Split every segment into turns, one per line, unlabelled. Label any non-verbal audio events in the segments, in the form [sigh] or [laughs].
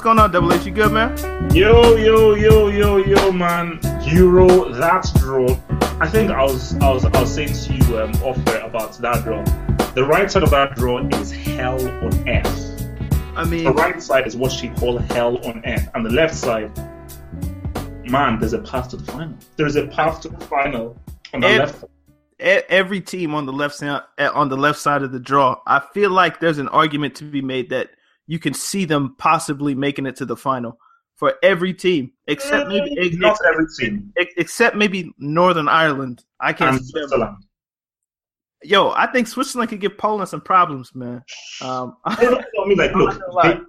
what's going on, Double H? You good, man?
Yo, yo, yo, yo, yo, man. Euro, that draw. I think I was, I was, I was saying to you um, off about that draw. The right side of that draw is hell on earth.
I mean,
The right side is what she call hell on earth, and the left side, man, there's a path to the final. There's a path to the final on the
Ev-
left.
every team on the left side on the left side of the draw, I feel like there's an argument to be made that you can see them possibly making it to the final for every team except maybe ex-
Not every team.
except maybe Northern Ireland. I can't.
And
see them.
Switzerland.
Yo, I think Switzerland could give Poland some problems, man. Um,
No, no, no, I mean, like, look,
not gonna lie.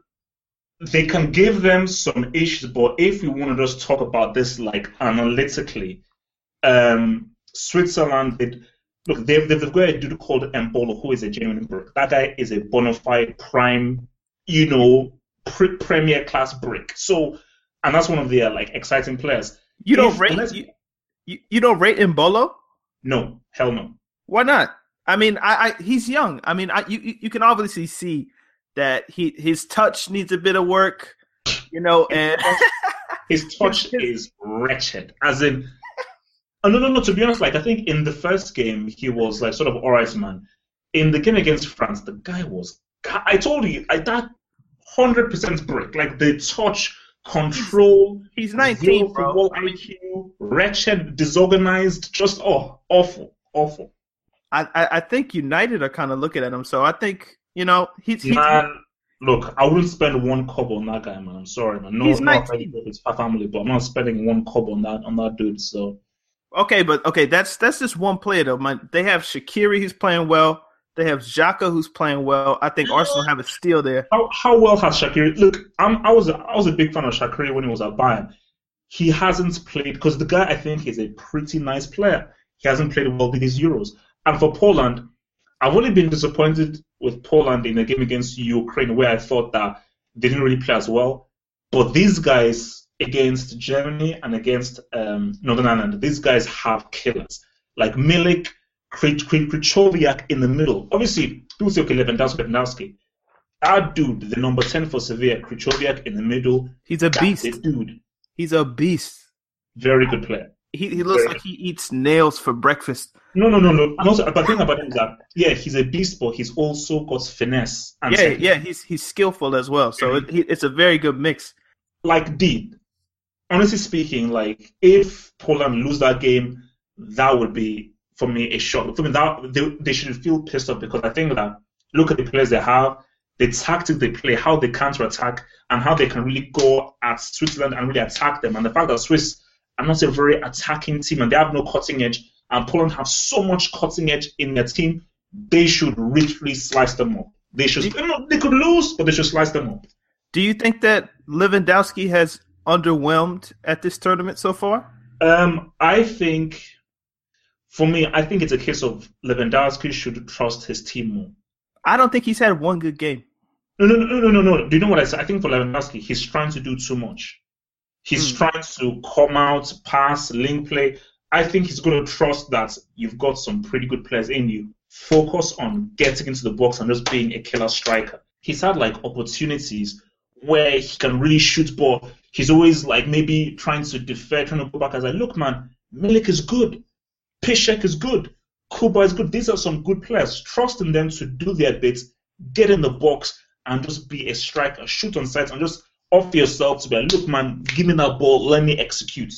they, they can give them some issues, but if we want to just talk about this like analytically, um, Switzerland, they, look, they've, they've got a dude called Embolo, who is a genuine brick. That guy is a bona fide prime, you know, pre- premier class brick. So, and that's one of their like exciting players.
you don't
If-
rate
unless-
you, you, you don't rate Embolo?
No, hell no.
Why not? I mean, I, I he's young. I mean, I you you you can obviously see that he his touch needs a bit of work, you know, and [laughs]
His touch is wretched. As in, oh, no, no, no. To be honest, like I think in the first game he was like sort of alright, man. In the game against France, the guy was. I told you, I that hundred percent brick. Like the touch, control,
he's 19, bro.
football IQ, wretched, disorganized, just oh, awful, awful.
I, I I think United are kind of looking at him, so I think you know he's, he's
Man, look, I wouldn't spend one kobo on that guy, man. I'm sorry, man. No,
He's
no
19.
offense to his family, but I'm not spending one kobo on that on that dude. So.
okay, but okay, that's that's just one player though. Man, they have Shaqiri he's playing well. They have Xhaka who's playing well. I think Arsenal have a steal there.
How, how well has Shaqiri? Look, I'm, I was a, I was a big fan of Shaqiri when he was at Bayern. He hasn't played because the guy I think is a pretty nice player. He hasn't played well with these Euros. And for Poland, I've only been disappointed with Poland in the game against Ukraine where I thought that they didn't really play as well. But these guys against Germany and against um, Northern Ireland, these guys have killers like Milik, Kri- Kri- Krychowiak in the middle. Obviously, okay, Lewandowski, Lewandowski. That dude, the number 10 for Sevilla, Krychowiak in the middle.
He's a
That's
beast.
it, dude.
He's a beast.
Very good player.
He he looks
Very
like he eats nails for breakfast.
No, no, no, no. And also, but the thing about him is that, yeah, he's a beast, but he's also got finesse. And
Yeah,
second-
yeah, he's he's skillful as well. So it, it's a very good mix.
like D, honestly speaking, like if Poland lose that game, that would be for me a shock. For me, that they, they should feel pissed off because I think that look at the players they have, the tactics they play, how they counter attack, and how they can really go at Switzerland and really attack them. And the fact that Swiss are not a very attacking team and they have no cutting edge, and Poland have so much cutting edge in their team. they should richly slice them up. They should. You know, they could lose, but they should slice them up.
Do you think that Lewandowski has underwhelmed at this tournament so far?
Um, I think, for me, I think it's a case of Lewandowski should trust his team more.
I don't think he's had one good game.
No, no, no, no, no, no. Do you know what I said? I think for Lewandowski, he's trying to do too much. He's mm. trying to come out, pass, link play. I think he's going to trust that you've got some pretty good players in you. Focus on getting into the box and just being a killer striker. He's had like opportunities where he can really shoot ball. He's always like maybe trying to defer, trying to go back. I was like, look, man, Milik is good. Piszczek is good. Kuba is good. These are some good players. Trust in them to do their bits, get in the box, and just be a striker, shoot on sight, and just offer yourself to be like, look, man, give me that ball, let me execute.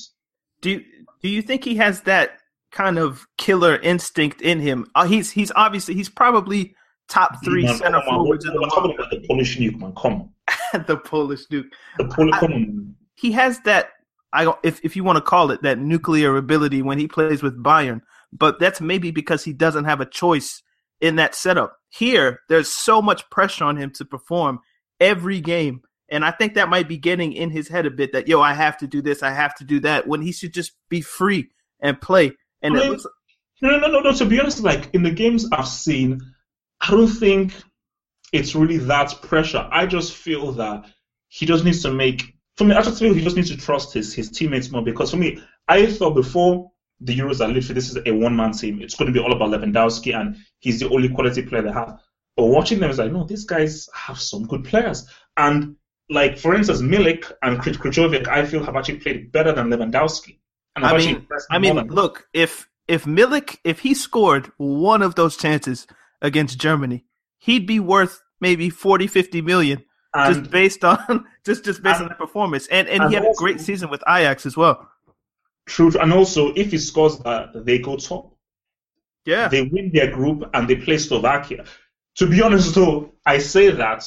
Do you, do you think he has that kind of killer instinct in him? Uh, he's he's obviously he's probably top three man, center forwards in the
world. About the Polish nuke, man. Come
on. [laughs] the Polish nuke.
The Polish, come on.
He has that. I if if you want to call it that nuclear ability when he plays with Bayern, but that's maybe because he doesn't have a choice in that setup. Here, there's so much pressure on him to perform every game. And I think that might be getting in his head a bit that, yo, I have to do this, I have to do that, when he should just be free and play. And
I mean, looks... no, no, no, no. To be honest, like in the games I've seen, I don't think it's really that pressure. I just feel that he just needs to make. For me, I just feel he just needs to trust his his teammates more because for me, I thought before the Euros are literally this is a one man team. It's going to be all about Lewandowski, and he's the only quality player they have. But watching them is like, no, these guys have some good players. And like for instance, Milik and Krychowiak, I feel have actually played better than Lewandowski. And
I mean, I mean, look, if if Milik if he scored one of those chances against Germany, he'd be worth maybe 40, 50 million and, [laughs] just based on just just based and, on the performance. And and, and he had also, a great season with Ajax as well.
True, and also if he scores that, they go top.
Yeah,
they win their group and they play Slovakia. To be honest, though, I say that.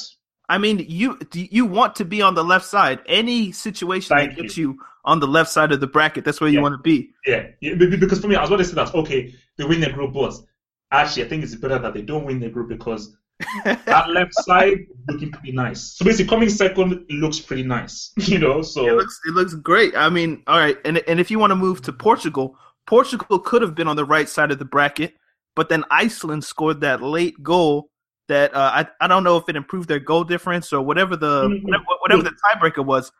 I mean, you you want to be on the left side. Any situation Thank that gets you. you. on the left side of the bracket, that's where you want to be.
Yeah. yeah, because for me, I was going to say that okay, they win their group, but actually, I think it's better that they don't win their group because [laughs] that left side looking pretty nice. So basically, coming second looks pretty nice, [laughs] you know. So
it looks it looks great. I mean, all right, and and if you want to move to Portugal, Portugal could have been on the right side of the bracket, but then Iceland scored that late goal that uh, I I don't know if it improved their goal difference or whatever the mm-hmm. whatever, whatever the tiebreaker was,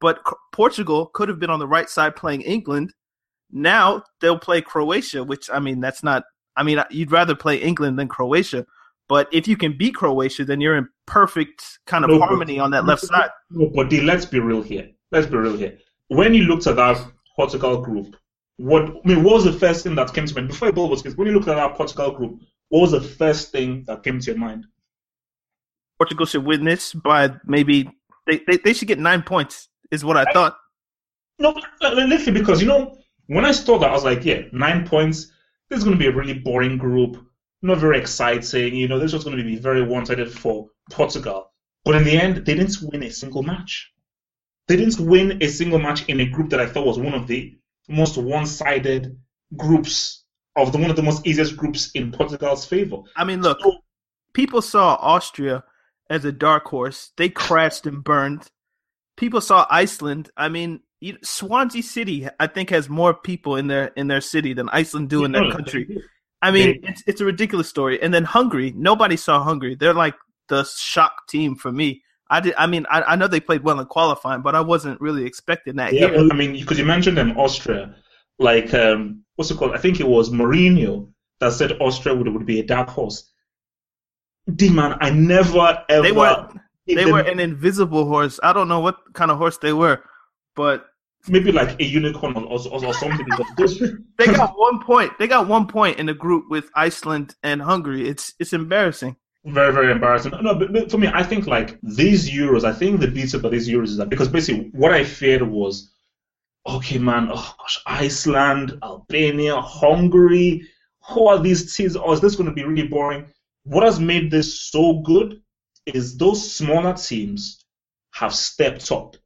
but Portugal could have been on the right side playing England. Now they'll play Croatia, which I mean that's not. I mean you'd rather play England than Croatia but if you can beat Croatia, then you're in perfect kind of no, harmony but, on that left side.
No, but D, let's be real here. Let's be real here. When you looked at that Portugal group, what I mean, what was the first thing that came to mind before the ball was kicked? When you looked at that Portugal group, what was the first thing that came to your mind?
Portugal should win this by maybe they, they, they should get nine points, is what I, I thought.
No, literally because you know when I saw that I was like, yeah, nine points. This is going to be a really boring group not very exciting. You know, this was going to be very one-sided for Portugal. But in the end, they didn't win a single match. They didn't win a single match in a group that I thought was one of the most one-sided groups of the one of the most easiest groups in Portugal's favor.
I mean, look, so, people saw Austria as a dark horse. They crashed and burned. People saw Iceland. I mean, Swansea City, I think, has more people in their in their city than Iceland do in their country. I mean, they, it's it's a ridiculous story. And then Hungary, nobody saw Hungary. They're like the shock team for me. I did. I mean, I, I know they played well in qualifying, but I wasn't really expecting that.
Yeah, well, I mean, because you mentioned them, Austria. Like, um, what's it called? I think it was Mourinho that said Austria would would be a dark horse. D man, I never ever.
They were they were an invisible horse. I don't know what kind of horse they were, but
maybe like a unicorn or, or, or something. [laughs]
they got one point. They got one point in the group with Iceland and Hungary. It's it's embarrassing.
Very very embarrassing. No, but, but for me, I think like these Euros. I think the beauty about these Euros is that because basically what I feared was, okay, man, oh gosh, Iceland, Albania, Hungary. Who are these teams? Or oh, is this going to be really boring? What has made this so good is those smaller teams have stepped up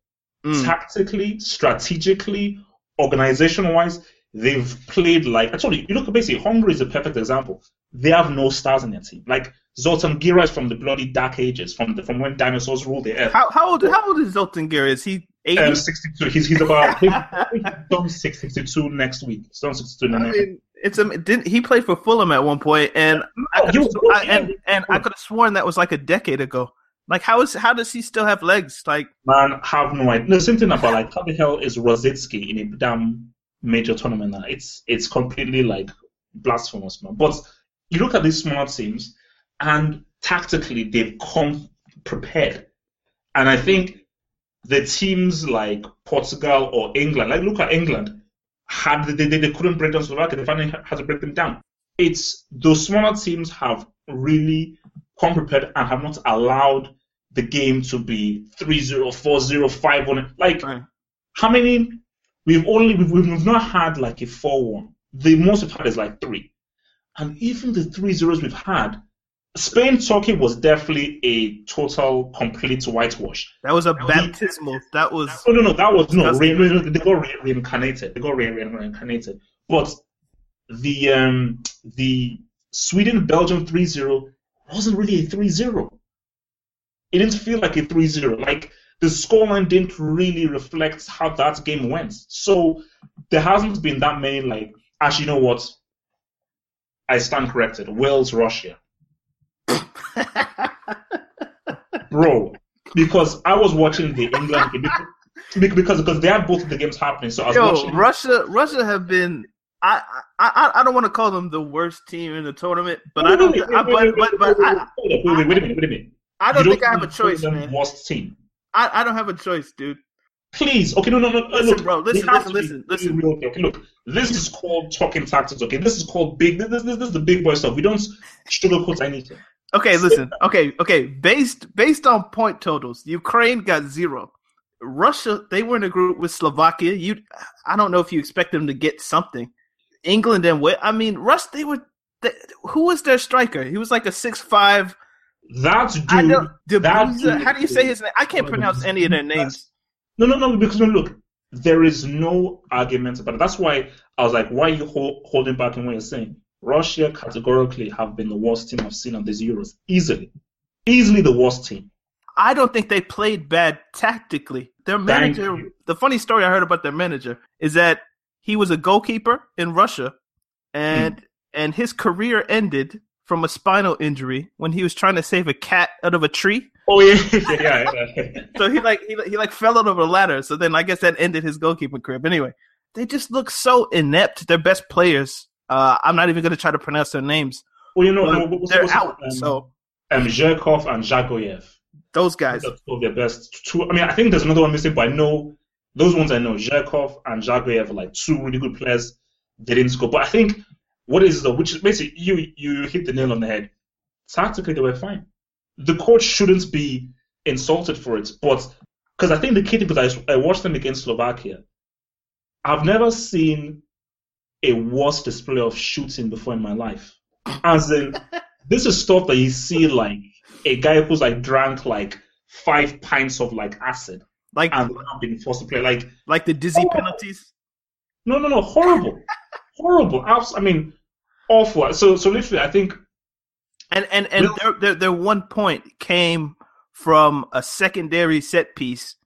mm. tactically, strategically, organization wise, they've played like I told you, you look basically Hungary is a perfect example. they have no stars in their team. Like Zoltan Gera is from the bloody dark ages, from the, from when dinosaurs ruled the earth.
How, how old how old is Zoltan Gera? Is he 80?
Um, 62. He's, he's about he's, he's [laughs] done 62 next week. He's done 62 next week.
it's a didn't he played for Fulham at one point, and I could've
you-
I, and and I could have sworn that was like a decade ago. Like how is how does he still have legs? Like
Man, have no idea. No, same thing about like how the hell is Rosicky in a damn major tournament now? It's it's completely like blasphemous, man. But you look at these small teams, and tactically they've come prepared. And I think the teams like Portugal or England, like look at England, had they, they, they couldn't break down Slovakia, they finally had to break them down. It's those smaller teams have really come prepared and have not allowed the game to be 3-0, 4-0, 5-1. Like
Right.
how many we've only we've, we've not had like a 4-1. The most we've had is like three. And even the three zeros we've had, Spain Turkey was definitely a total complete whitewash.
that was a baptismal. That was
No, no, no, that was no. Re, re, they got re, reincarnated. They got re, reincarnated. But the um the Sweden Belgium 3-0 wasn't really a 3-0. It didn't feel like a 3-0. Like the scoreline didn't really reflect how that game went. So there hasn't been that many like actually you know what? I stand corrected. Wales Russia. [laughs] Bro, because I was watching the England game because because because they had both of the games happening. So I was
Yo,
watching.
Russia, Russia have been. I I I- don't want to call them the worst team in the tournament, but I don't.
Wait, wait,
I,
wait,
but but but I,
wait, wait, wait, wait a minute, wait a minute.
I don't
You
think I have a
need to call
choice, man.
Worst team.
I, I don't have a choice, dude.
Please, okay, no, no, no, no,
Listen,
look,
bro, listen, listen, listen, listen.
real. Okay, look, this is called talking tactics. Okay, this is called big. This, this, this is the big boy stuff. We don't sugarcoat anything. [laughs]
Okay, listen. Okay, okay. Based based on point totals, Ukraine got zero. Russia, they were in a group with Slovakia. You, I don't know if you expect them to get something. England and what? I mean, Russ. They were. They, who was their striker? He was like a six five.
That's dude.
I
that dude
how do you say his name? I can't oh, pronounce any of their names.
No, no, no, because no, look, there is no argument about it. That's why I was like, why are you hol- holding back in what you're saying? Russia categorically have been the worst team I've seen on these Euros. Easily. Easily the worst team.
I don't think they played bad tactically. Their manager, the funny story I heard about their manager is that he was a goalkeeper in Russia, and and his career ended from a spinal injury when he was trying to save a cat out of a tree.
Oh, yeah, [laughs] yeah.
So he like he, he like fell out of a ladder. So then I guess that ended his goalkeeping career. But anyway, they just look so inept. Their best players. Uh, I'm not even going to try to pronounce their names.
Well, you know,
But
what's-
they're
what's-
out.
um,
So
um, Zhirkov and Dzagoev.
those guys.
That's their best. Two. I mean, I think there's another one missing, but I know those ones I know. Zhirkov and Dzagoev are like two really good players. They didn't score, but I think what is though, which is basically you you hit the nail on the head. Tactically, they were fine. The coach shouldn't be insulted for it, but because I think the key thing because I, I watched them against Slovakia, I've never seen a worse display of shooting before in my life. As in, [laughs] this is stuff that you see like a guy who's like drank like five pints of like acid
Like
and now been forced to play like
like the dizzy penalties.
no no no horrible horrible abs- I mean awful so so literally I think
And and and their, their their one point came from a secondary set piece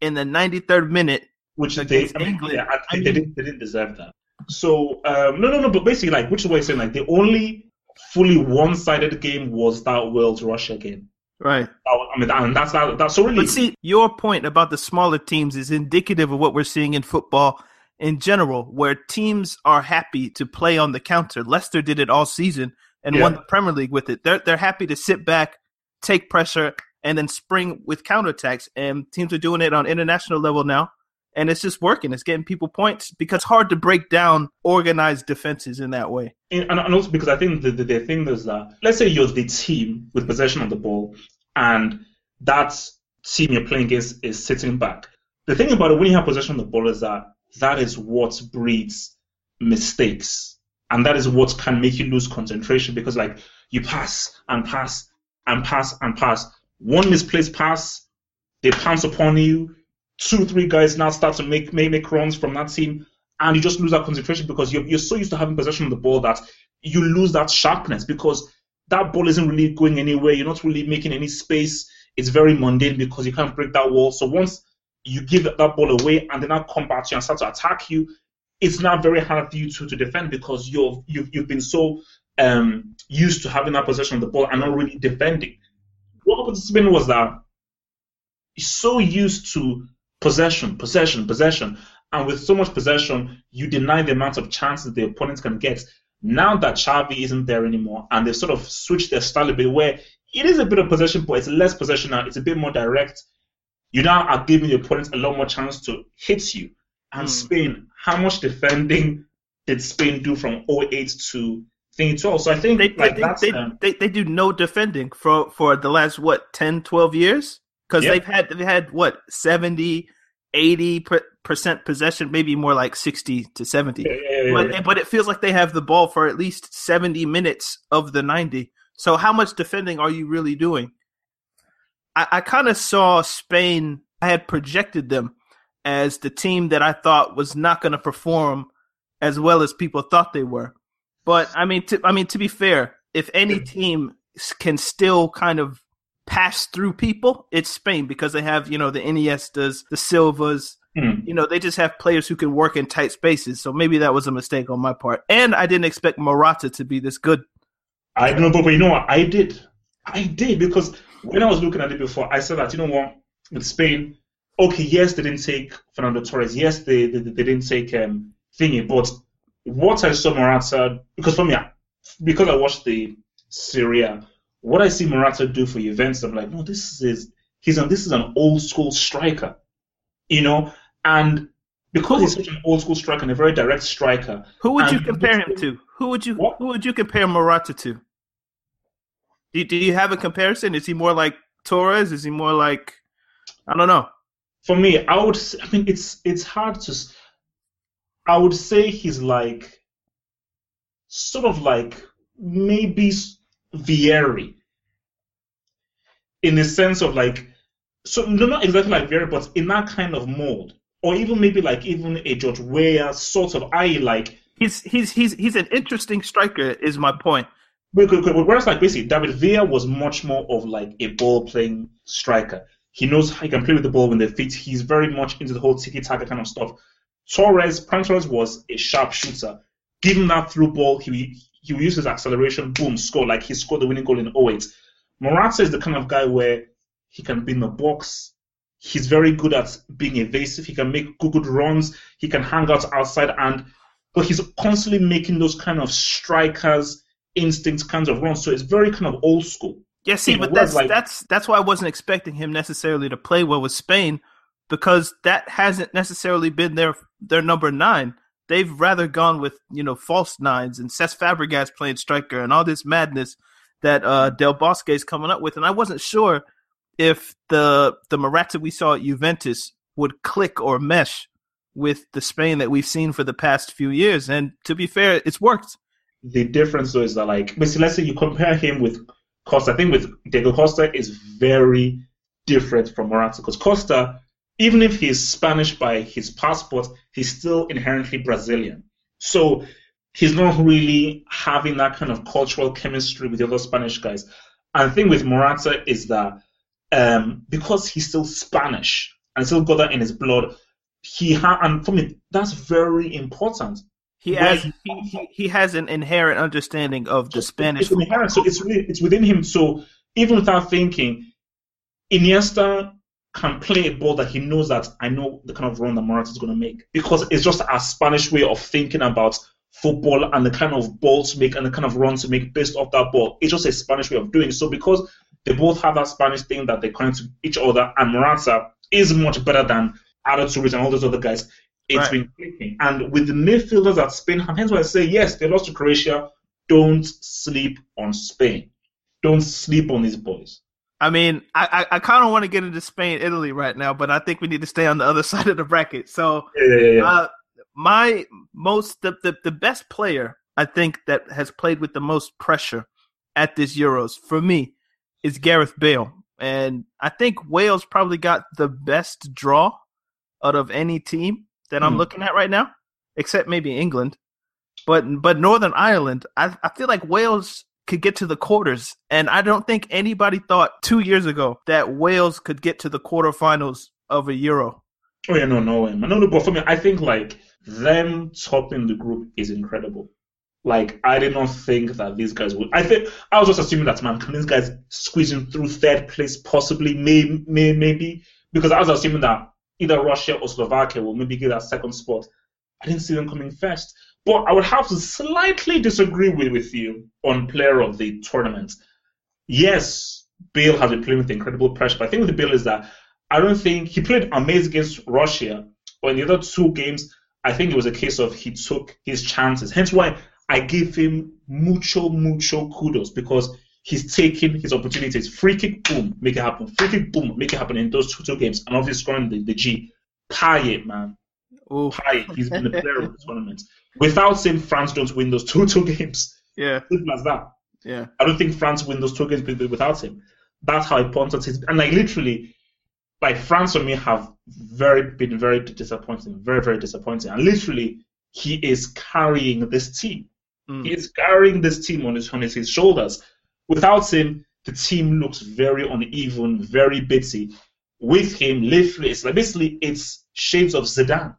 in the 93rd minute.
which they I mean,
England.
yeah, I,
I
they,
mean-
didn't they didn't deserve that so um no no no but basically like which is what you're saying like the only fully one-sided game was that Wales Russia game
Right.
I mean and that's that that's really
But see, your point about the smaller teams is indicative of what we're seeing in football in general, where teams are happy to play on the counter. Leicester did it all season and
Yeah.
won the Premier League with it. They're they're happy to sit back, take pressure, and then spring with counterattacks. And teams are doing it on international level now. And it's just working. It's getting people points because it's hard to break down organized defenses in that way.
and, and also because I think the, the, the thing is that let's say you're the team with possession of the ball and that team you're playing against is sitting back. The thing about it when you have possession of the ball is that that is what breeds mistakes and that is what can make you lose concentration because like you pass and pass and pass and pass. One misplaced pass, they pounce upon you. Two, three guys now start to make make, make runs from that team and you just lose that concentration because you're, you're so used to having possession of the ball that you lose that sharpness because that ball isn't really going anywhere. You're not really making any space. It's very mundane because you can't break that wall. So once you give that ball away and they now come back to you and start to attack you, it's now very hard for you to, to defend because you've, you've you've been so um, used to having that possession of the ball and not really defending. What happened to Spain was that he's so used to possession, possession, possession, and with so much possession, you deny the amount of chances the opponents can get. Now that Xavi isn't there anymore, and they've sort of switched their style a bit, where it is a bit of possession, but it's less possession now. It's a bit more direct. You now are giving the opponents a lot more chance to hit you. And mm. Spain, how much defending did Spain do from 08 to thing 12? So I think
they,
like
they,
that's
they,
um,
they, they do no defending for for the last what 10, 12 years because
Yeah.
they've had they've had what 70, 80 percent possession, maybe more like sixty to seventy.
yeah, yeah, yeah,
But but it feels like they have the ball for at least seventy minutes of the ninety. So how much defending are you really doing? I, I kind of saw Spain. I had projected them as the team that I thought was not going to perform as well as people thought they were. But I mean, to, I mean to be fair, if any team can still kind of pass through people, it's Spain because they have you know the Iniestas, the Silvas.
Hmm.
You know, they just have players who can work in tight spaces. So maybe that was a mistake on my part. And I didn't expect Morata to be this good.
I don't know, but, but you know what? I did. I did because when I was looking at it before, I said that you know what, with Spain, okay, yes, they didn't take Fernando Torres, yes, they they, they didn't take um thingy, but what I saw Morata because for me, because I watched the Serie A, what I see Morata do for Juventus, I'm like, no, this is he's an, this is an old school striker, you know, and because he's such an old school striker and a very direct striker,
Who would you compare him to? Who would you
What?
Who would you compare Morata to? Do, do you have a comparison? Is he more like Torres? Is he more like I don't know.
for me, I would. I mean, it's it's hard to. I would say he's like, sort of like maybe Vieri, in the sense of like, so no, not exactly like Vieri, but in that kind of mold, or even maybe like even a George Weah sort of. I like.
He's he's he's he's an interesting striker. Is my point.
Whereas, like, basically, David Villa was much more of like a ball playing striker. He knows how he can play with the ball when they fit. He's very much into the whole tiki taka kind of stuff. Torres, Prime Torres was a sharp shooter. Give him that through ball, he he will use his acceleration, boom, score. Like he scored the winning goal in 08. Morata is the kind of guy where he can be in the box. He's very good at being evasive. He can make good, good runs. He can hang out outside, and but he's constantly making those kind of strikers instinct kinds of runs. So it's very kind of old school.
Yeah, see, but that's
like-
that's that's why I wasn't expecting him necessarily to play well with Spain because that hasn't necessarily been their their number nine. They've rather gone with you know false nines and Cesc Fabregas playing striker and all this madness that uh, Del Bosque is coming up with, and I wasn't sure if the the Morata we saw at Juventus would click or mesh with the Spain that we've seen for the past few years. And to be fair, it's worked.
The difference though is that like basically let's say you compare him with Costa. I think with Diego Costa is very different from Morata because Costa, even if he's Spanish by his passport, he's still inherently Brazilian. So he's not really having that kind of cultural chemistry with the other Spanish guys. And the thing with Morata is that um, because he's still Spanish and still got that in his blood, he ha- and for me that's very important.
He has he, he, he has an inherent understanding of the Spanish
It's inherent, so it's really, it's within him. So even without thinking, Iniesta can play a ball that he knows that I know the kind of run that Morata is going to make because it's just a Spanish way of thinking about football and the kind of ball to make and the kind of run to make based off that ball. It's just a Spanish way of doing it. So because they both have that Spanish thing that they connect to each other, and Morata is much better than Aduriz and all those other guys. It's
Right.
been clicking. And with the midfielders at Spain, and hence why I say yes, they lost to Croatia. Don't sleep on Spain. Don't sleep on these boys.
I mean, I I, I kind of want to get into Spain, Italy right now, but I think we need to stay on the other [laughs] side of the bracket. So,
Yeah, yeah, yeah.
uh, my most the, the the best player I think that has played with the most pressure at this Euros for me is Gareth Bale, and I think Wales probably got the best draw out of any team that I'm
Hmm.
looking at right now, except maybe England. but but Northern Ireland, I I feel like Wales could get to the quarters, and I don't think anybody thought two years ago that Wales could get to the quarterfinals of a Euro.
Oh yeah, no, no. No, no, but for me, I think like them topping the group is incredible. Like I did not think that these guys would. I think I was just assuming that man, can these guys squeezing through third place possibly, may, may, maybe because I was assuming that either Russia or Slovakia will maybe get that second spot. I didn't see them coming first. But I would have to slightly disagree with, with you on player of the tournament. Yes, Bale has been playing with incredible pressure, but I think with Bale is that I don't think he played amazing against Russia, but in the other two games, I think it was a case of he took his chances. Hence why I give him mucho, mucho kudos because he's taking his opportunities. Free kick, boom, make it happen. Free kick, boom, make it happen in those two, two games. And obviously scoring the, the G. Payet, man. Oh, Payet. He's been the player of the tournament. Without him, France don't win those two, [laughs] two games.
Yeah.
Simple as that.
Yeah.
I don't think France win those two games without him. That's how important it is. And like literally, like France for me have very been very disappointing, very, very disappointing. And literally, he is carrying this team. Mm. He is carrying this team on his on his, his shoulders. Without him, the team looks very uneven, very bitty. With him, literally, it's like basically it's shades of Zidane,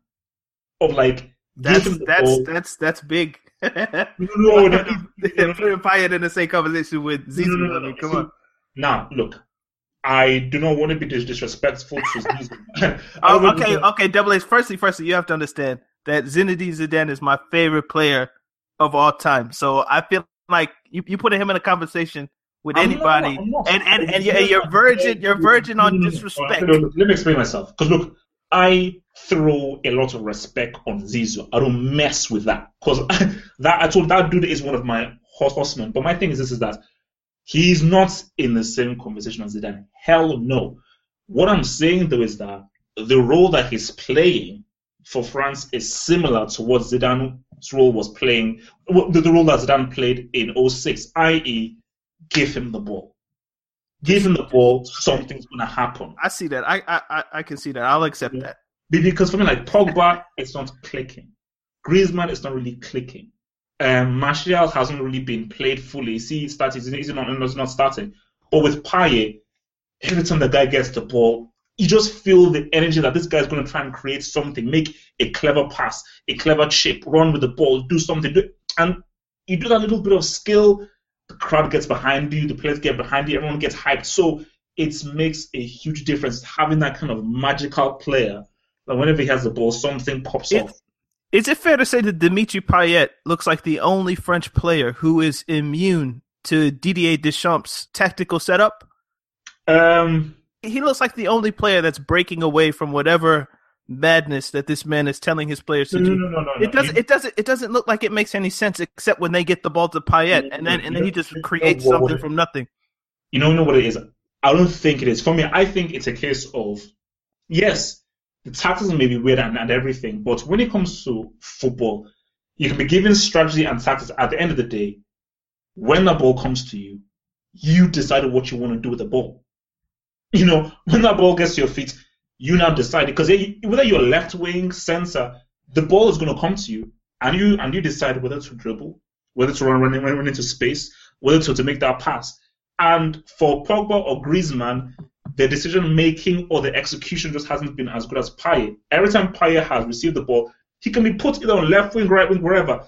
of like
that's that's, ball. that's that's big. [laughs] no, no, no, [laughs] putting Payet in the same conversation with Zizou. No, no, no, I mean, come on.
Now, look, I do not want to be disrespectful to [laughs]
Zizou. oh, okay, okay, Double H. Firstly, firstly, you have to understand that Zinedine Zidane is my favorite player of all time. So I feel like you, you put him in a conversation with I'm anybody, not, and and and you're, you're virgin, you're virgin on disrespect.
Let me explain myself. Because look, I throw a lot of respect on Zizou. I don't mess with that because [laughs] that I told that dude is one of my horsemen. But my thing is this: is that he's not in the same conversation as Zidane. Hell no. What I'm saying though is that the role that he's playing for France is similar to what Zidane's role was playing, the, the role that Zidane played in 06, i.e., give him the ball. Give him the ball, something's going to happen.
I see that. I, I I can see that. I'll accept yeah. that.
Because for me, like Pogba, it's not clicking. Griezmann is not really clicking. Um, Martial hasn't really been played fully. See, he started, he's not, he's not starting. But with Payet, every time the guy gets the ball, you just feel the energy that this guy's going to try and create something, make a clever pass, a clever chip, run with the ball, do something. Do, and you do that little bit of skill, the crowd gets behind you, the players get behind you, everyone gets hyped. So it makes a huge difference having that kind of magical player that whenever he has the ball, something pops it, off.
Is it fair to say that Dimitri Payet looks like the only French player who is immune to Didier Deschamps' tactical setup?
Um,
he looks like the only player that's breaking away from whatever madness that this man is telling his players to
no,
do.
No, no, no,
it doesn't. It doesn't. It doesn't look like it makes any sense except when they get the ball to Payet, and then and then he just creates something from nothing.
You don't know what it is. I don't think it is. For me, I think it's a case of yes, the tactics may be weird and, and everything, but when it comes to football, you can be given strategy and tactics. At the end of the day, when the ball comes to you, you decide what you want to do with the ball you know, when that ball gets to your feet, you now decide because whether you're left wing, center, the ball is going to come to you, and you and you decide whether to dribble, whether to run, run, run into space, whether to, to make that pass. And for Pogba or Griezmann, the decision making or the execution just hasn't been as good as Payet. Every time Payet has received the ball, he can be put either on left wing, right wing, wherever.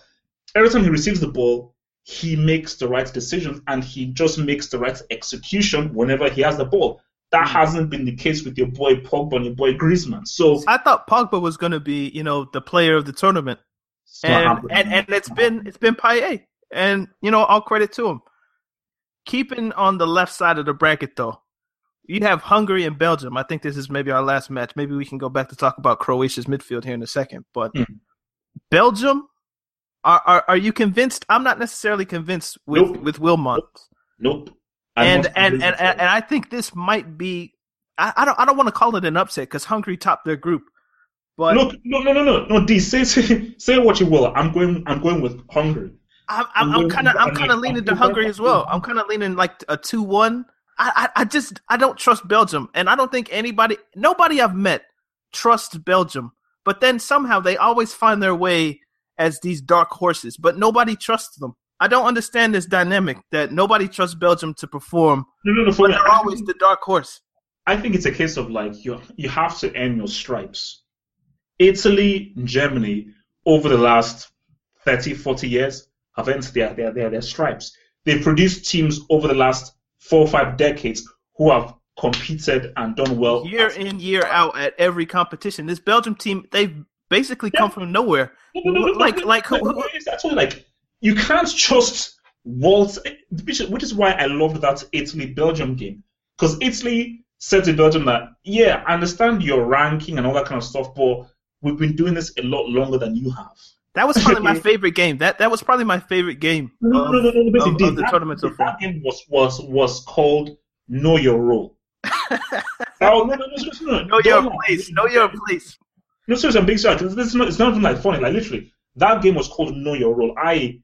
Every time he receives the ball, he makes the right decision and he just makes the right execution whenever he has the ball. That hmm. hasn't been the case with your boy Pogba and your boy Griezmann. So
I thought Pogba was going to be, you know, the player of the tournament, and, and and it's been it's been Payet, and you know, all credit to him. Keeping on the left side of the bracket though, you have Hungary and Belgium. I think this is maybe our last match. Maybe we can go back to talk about Croatia's midfield here in a second. But mm. Belgium, are, are are you convinced? I'm not necessarily convinced with nope. with Wilmot.
Nope. nope
and and, and, and, and I think this might be I, I don't I don't want to call it an upset because Hungary topped their group. But
look, no, no, no, no, no. D, say, say, [laughs] say what you will. I'm going. I'm going with Hungary.
I'm kind of, I'm kind of leaning to Hungary as well. I'm kind of leaning like a two-one. I, I, I just, I don't trust Belgium, and I don't think anybody, nobody I've met trusts Belgium. But then somehow they always find their way as these dark horses, but nobody trusts them. I don't understand this dynamic that nobody trusts Belgium to perform,
No, no, no.
but they're always
think,
the dark horse.
I think it's a case of like you you have to earn your stripes. Italy and Germany over the last 30, 40 years have earned their, their, their, their stripes. They've produced teams over the last four or five decades who have competed and done well.
Year in, year out at every competition. This Belgium team, they've basically come from nowhere. No, no, no, Like, like, who, who,
it's actually like you can't just waltz, which is, why I loved that Italy Belgium game because Italy said to Belgium that yeah, I understand your ranking and all that kind of stuff, but we've been doing this a lot longer than you have.
that was probably my favorite game. That that was probably my favorite game
No,
of,
no, no, no, no,
of- of the
That-
tournament so far.
That game was was was called Know Your Role. oh no, no, no, no, no,
Know your
Don't
place. Know your place.
No, seriously, I'm being serious. Is not, it's not even like funny. Like literally, that game was called Know Your Role. I,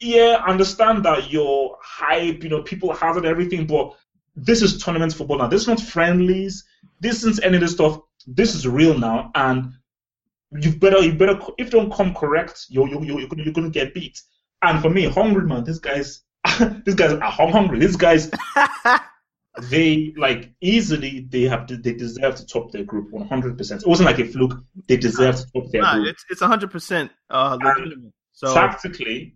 yeah, understand that your hype, you know, people hazard everything, but this is tournament football now. This is not friendlies. This isn't any of this stuff. This is real now, and you better, you better, if you don't come correct, you you you you're gonna, you're gonna get beat. And for me, Hungary man, these guy's, [laughs] these guy's are hungry. These guys, [laughs] they like easily they have they deserve to top their group 100. percent It wasn't like a fluke. They deserve to top their
Nah,
group.
it's it's hundred percent uh legitimate. So
Tactically,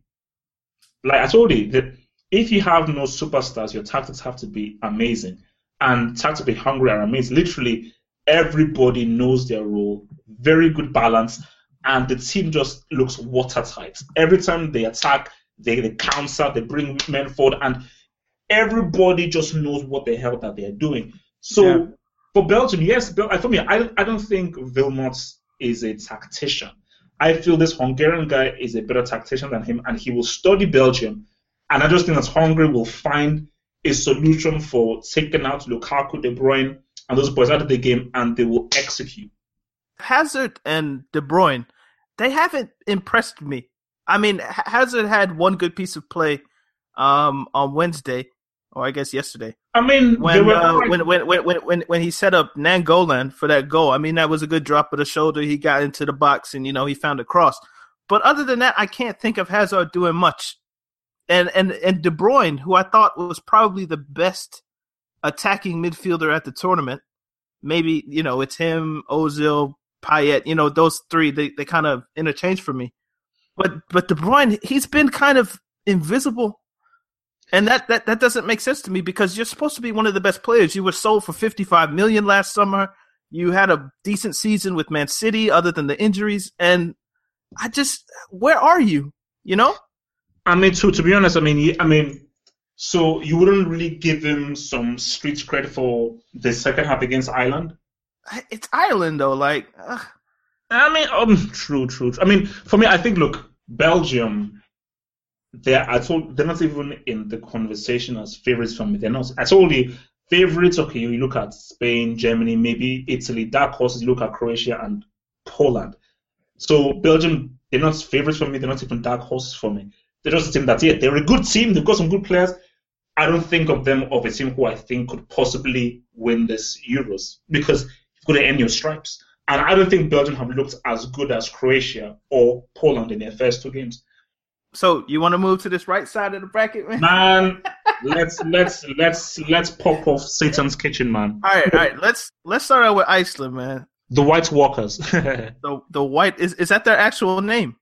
like I told you, that if you have no superstars, your tactics have to be amazing. And tactically Hungary are amazing. Literally, everybody knows their role. Very good balance, and the team just looks watertight. Every time they attack, they, they counter, they bring men forward, and everybody just knows what the hell that they're doing. So
Yeah.
for Belgium, yes, Bel- for me, I, I don't think Vilmot is a tactician. I feel this Hungarian guy is a better tactician than him, and he will study Belgium. And I just think that Hungary will find a solution for taking out Lukaku, De Bruyne, and those boys out of the game, and they will execute.
Hazard and De Bruyne, they haven't impressed me. I mean, Ha- Hazard had one good piece of play um on Wednesday, or I guess yesterday.
I mean,
when, uh, when, when when when when when he set up Nainggolan for that goal. I mean, that was a good drop of the shoulder. He got into the box and you know he found a cross. But other than that, I can't think of Hazard doing much. And and and De Bruyne, who I thought was probably the best attacking midfielder at the tournament. Maybe you know it's him, Ozil, Payet. You know those three. They they kind of interchange for me. But but De Bruyne, he's been kind of invisible and that, that that doesn't make sense to me because you're supposed to be one of the best players. You were sold for 55 million last summer. You had a decent season with Man City, other than the injuries. And I just, where are you? You know,
I mean, to to be honest, I mean, I mean, so you wouldn't really give him some street credit for the second half against Ireland.
it's Ireland though. Like, ugh.
I mean, um, true, true. true. I mean, for me, I think look, Belgium. They're I told they're not even in the conversation as favorites for me. They're not. I told you favorites. Okay, you look at Spain, Germany, maybe Italy. Dark horses. You look at Croatia and Poland. So Belgium, they're not favorites for me. They're not even dark horses for me. They're just a team that yeah, they're a good team. They've got some good players. I don't think of them of a team who I think could possibly win this Euros because you've got to earn your stripes. And I don't think Belgium have looked as good as Croatia or Poland in their first two games.
So you want to move to this right side of the bracket, man?
Man, [laughs] let's let's let's let's pop off Satan's kitchen, man.
All right, all right. Let's let's start out with Iceland, man.
The White Walkers. [laughs]
The the white is is that their actual name?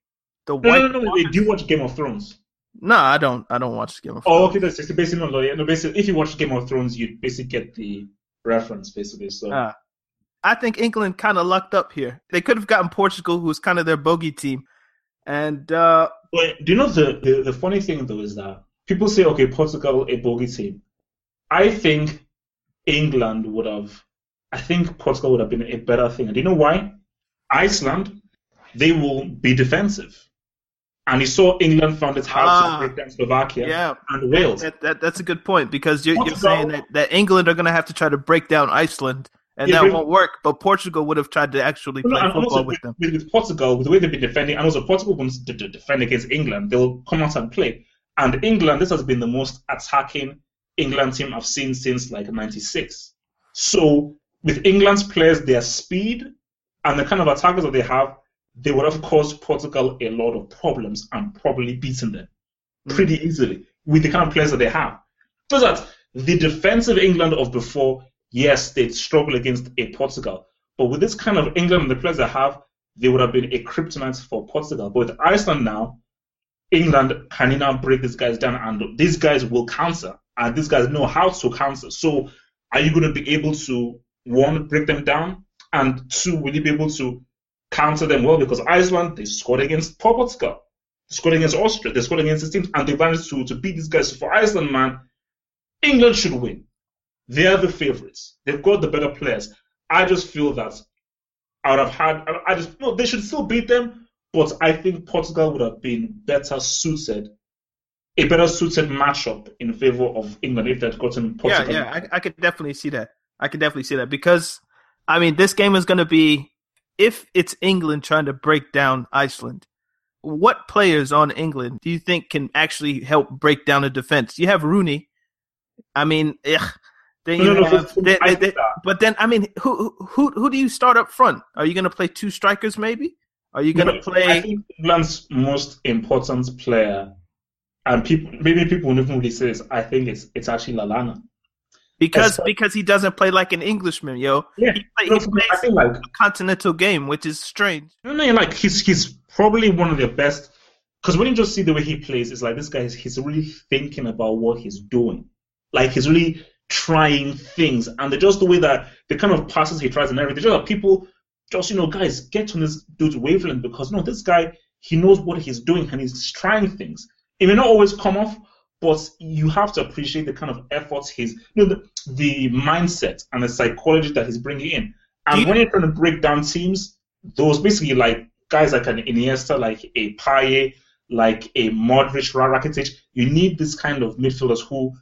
The
no,
white.
no, no. They do watch Game of Thrones.
No, I don't. I don't watch Game of Thrones.
Oh, okay. That's just basically no, no. Basically, if you watch Game of Thrones, you'd basically get the reference, basically. So
Ah. I think England kind of lucked up here. They could have gotten Portugal, who's kind of their bogey team, and uh,
But do you know the, the the funny thing though is that people say, okay, Portugal a bogey team. I think England would have. I think Portugal would have been a better thing. And do you know why? Iceland, they will be defensive, and you saw England found its hard
Ah.
to break down Slovakia
yeah,
and Wales.
that, that that's a good point because you're, you're saying that, that England are going to have to try to break down Iceland, and
Yeah,
that won't work. But Portugal would have tried to actually play
and
football
also
with them.
With, with Portugal, with the way they've been defending, and also Portugal wants to to defend against England, they'll come out and play. And England, this has been the most attacking England team I've seen since like '96. So with England's players, their speed and the kind of attackers that they have, they would have caused Portugal a lot of problems and probably beaten them mm. pretty easily with the kind of players that they have. So that the defensive England of before, yes, they'd struggle against a Portugal. But with this kind of England and the players they have, they would have been a kryptonite for Portugal. But with Iceland now, England can now break these guys down, and these guys will counter, and these guys know how to counter. So, are you going to be able to one break them down, and two, will you be able to counter them well? Because Iceland they scored against Portugal, they scored against Austria, they scored against these teams, and they managed to to beat these guys. So for Iceland, man, England should win. They are the favorites. They've got the better players. I just feel that I would have had. I just no. They should still beat them, but I think Portugal would have been better suited, a better suited matchup in favor of England if they'd gotten Portugal.
Yeah, yeah, I, I could definitely see that. I could definitely see that because, I mean, this game is going to be if it's England trying to break down Iceland. What players on England do you think can actually help break down a defense? You have Rooney. I mean, ugh, then you no, have, no, they, but then I mean, who who who do you start up front? Are you going to play two strikers? Maybe. Are you going to play?
I think England's most important player, and people maybe people will even really say this. I think it's it's actually Lallana.
Because because he doesn't play like an Englishman, yo.
Yeah,
he, play, no, he plays I think like a continental game, which is strange.
No, no, like he's he's probably one of the best. Because when you just see the way he plays, it's like this guy is he's really thinking about what he's doing. Like he's really trying things, and they just the way that the kind of passes he tries and everything. Just like people, just you know, guys, get on this dude's wavelength because you no, this guy he knows what he's doing and he's trying things. It may not always come off, but you have to appreciate the kind of efforts he's, you know, the, the mindset and the psychology that he's bringing in. And you, when you're trying to break down teams, those basically like guys like an Iniesta, like a Payet, like a Modric, Rakitic, you need this kind of midfielders who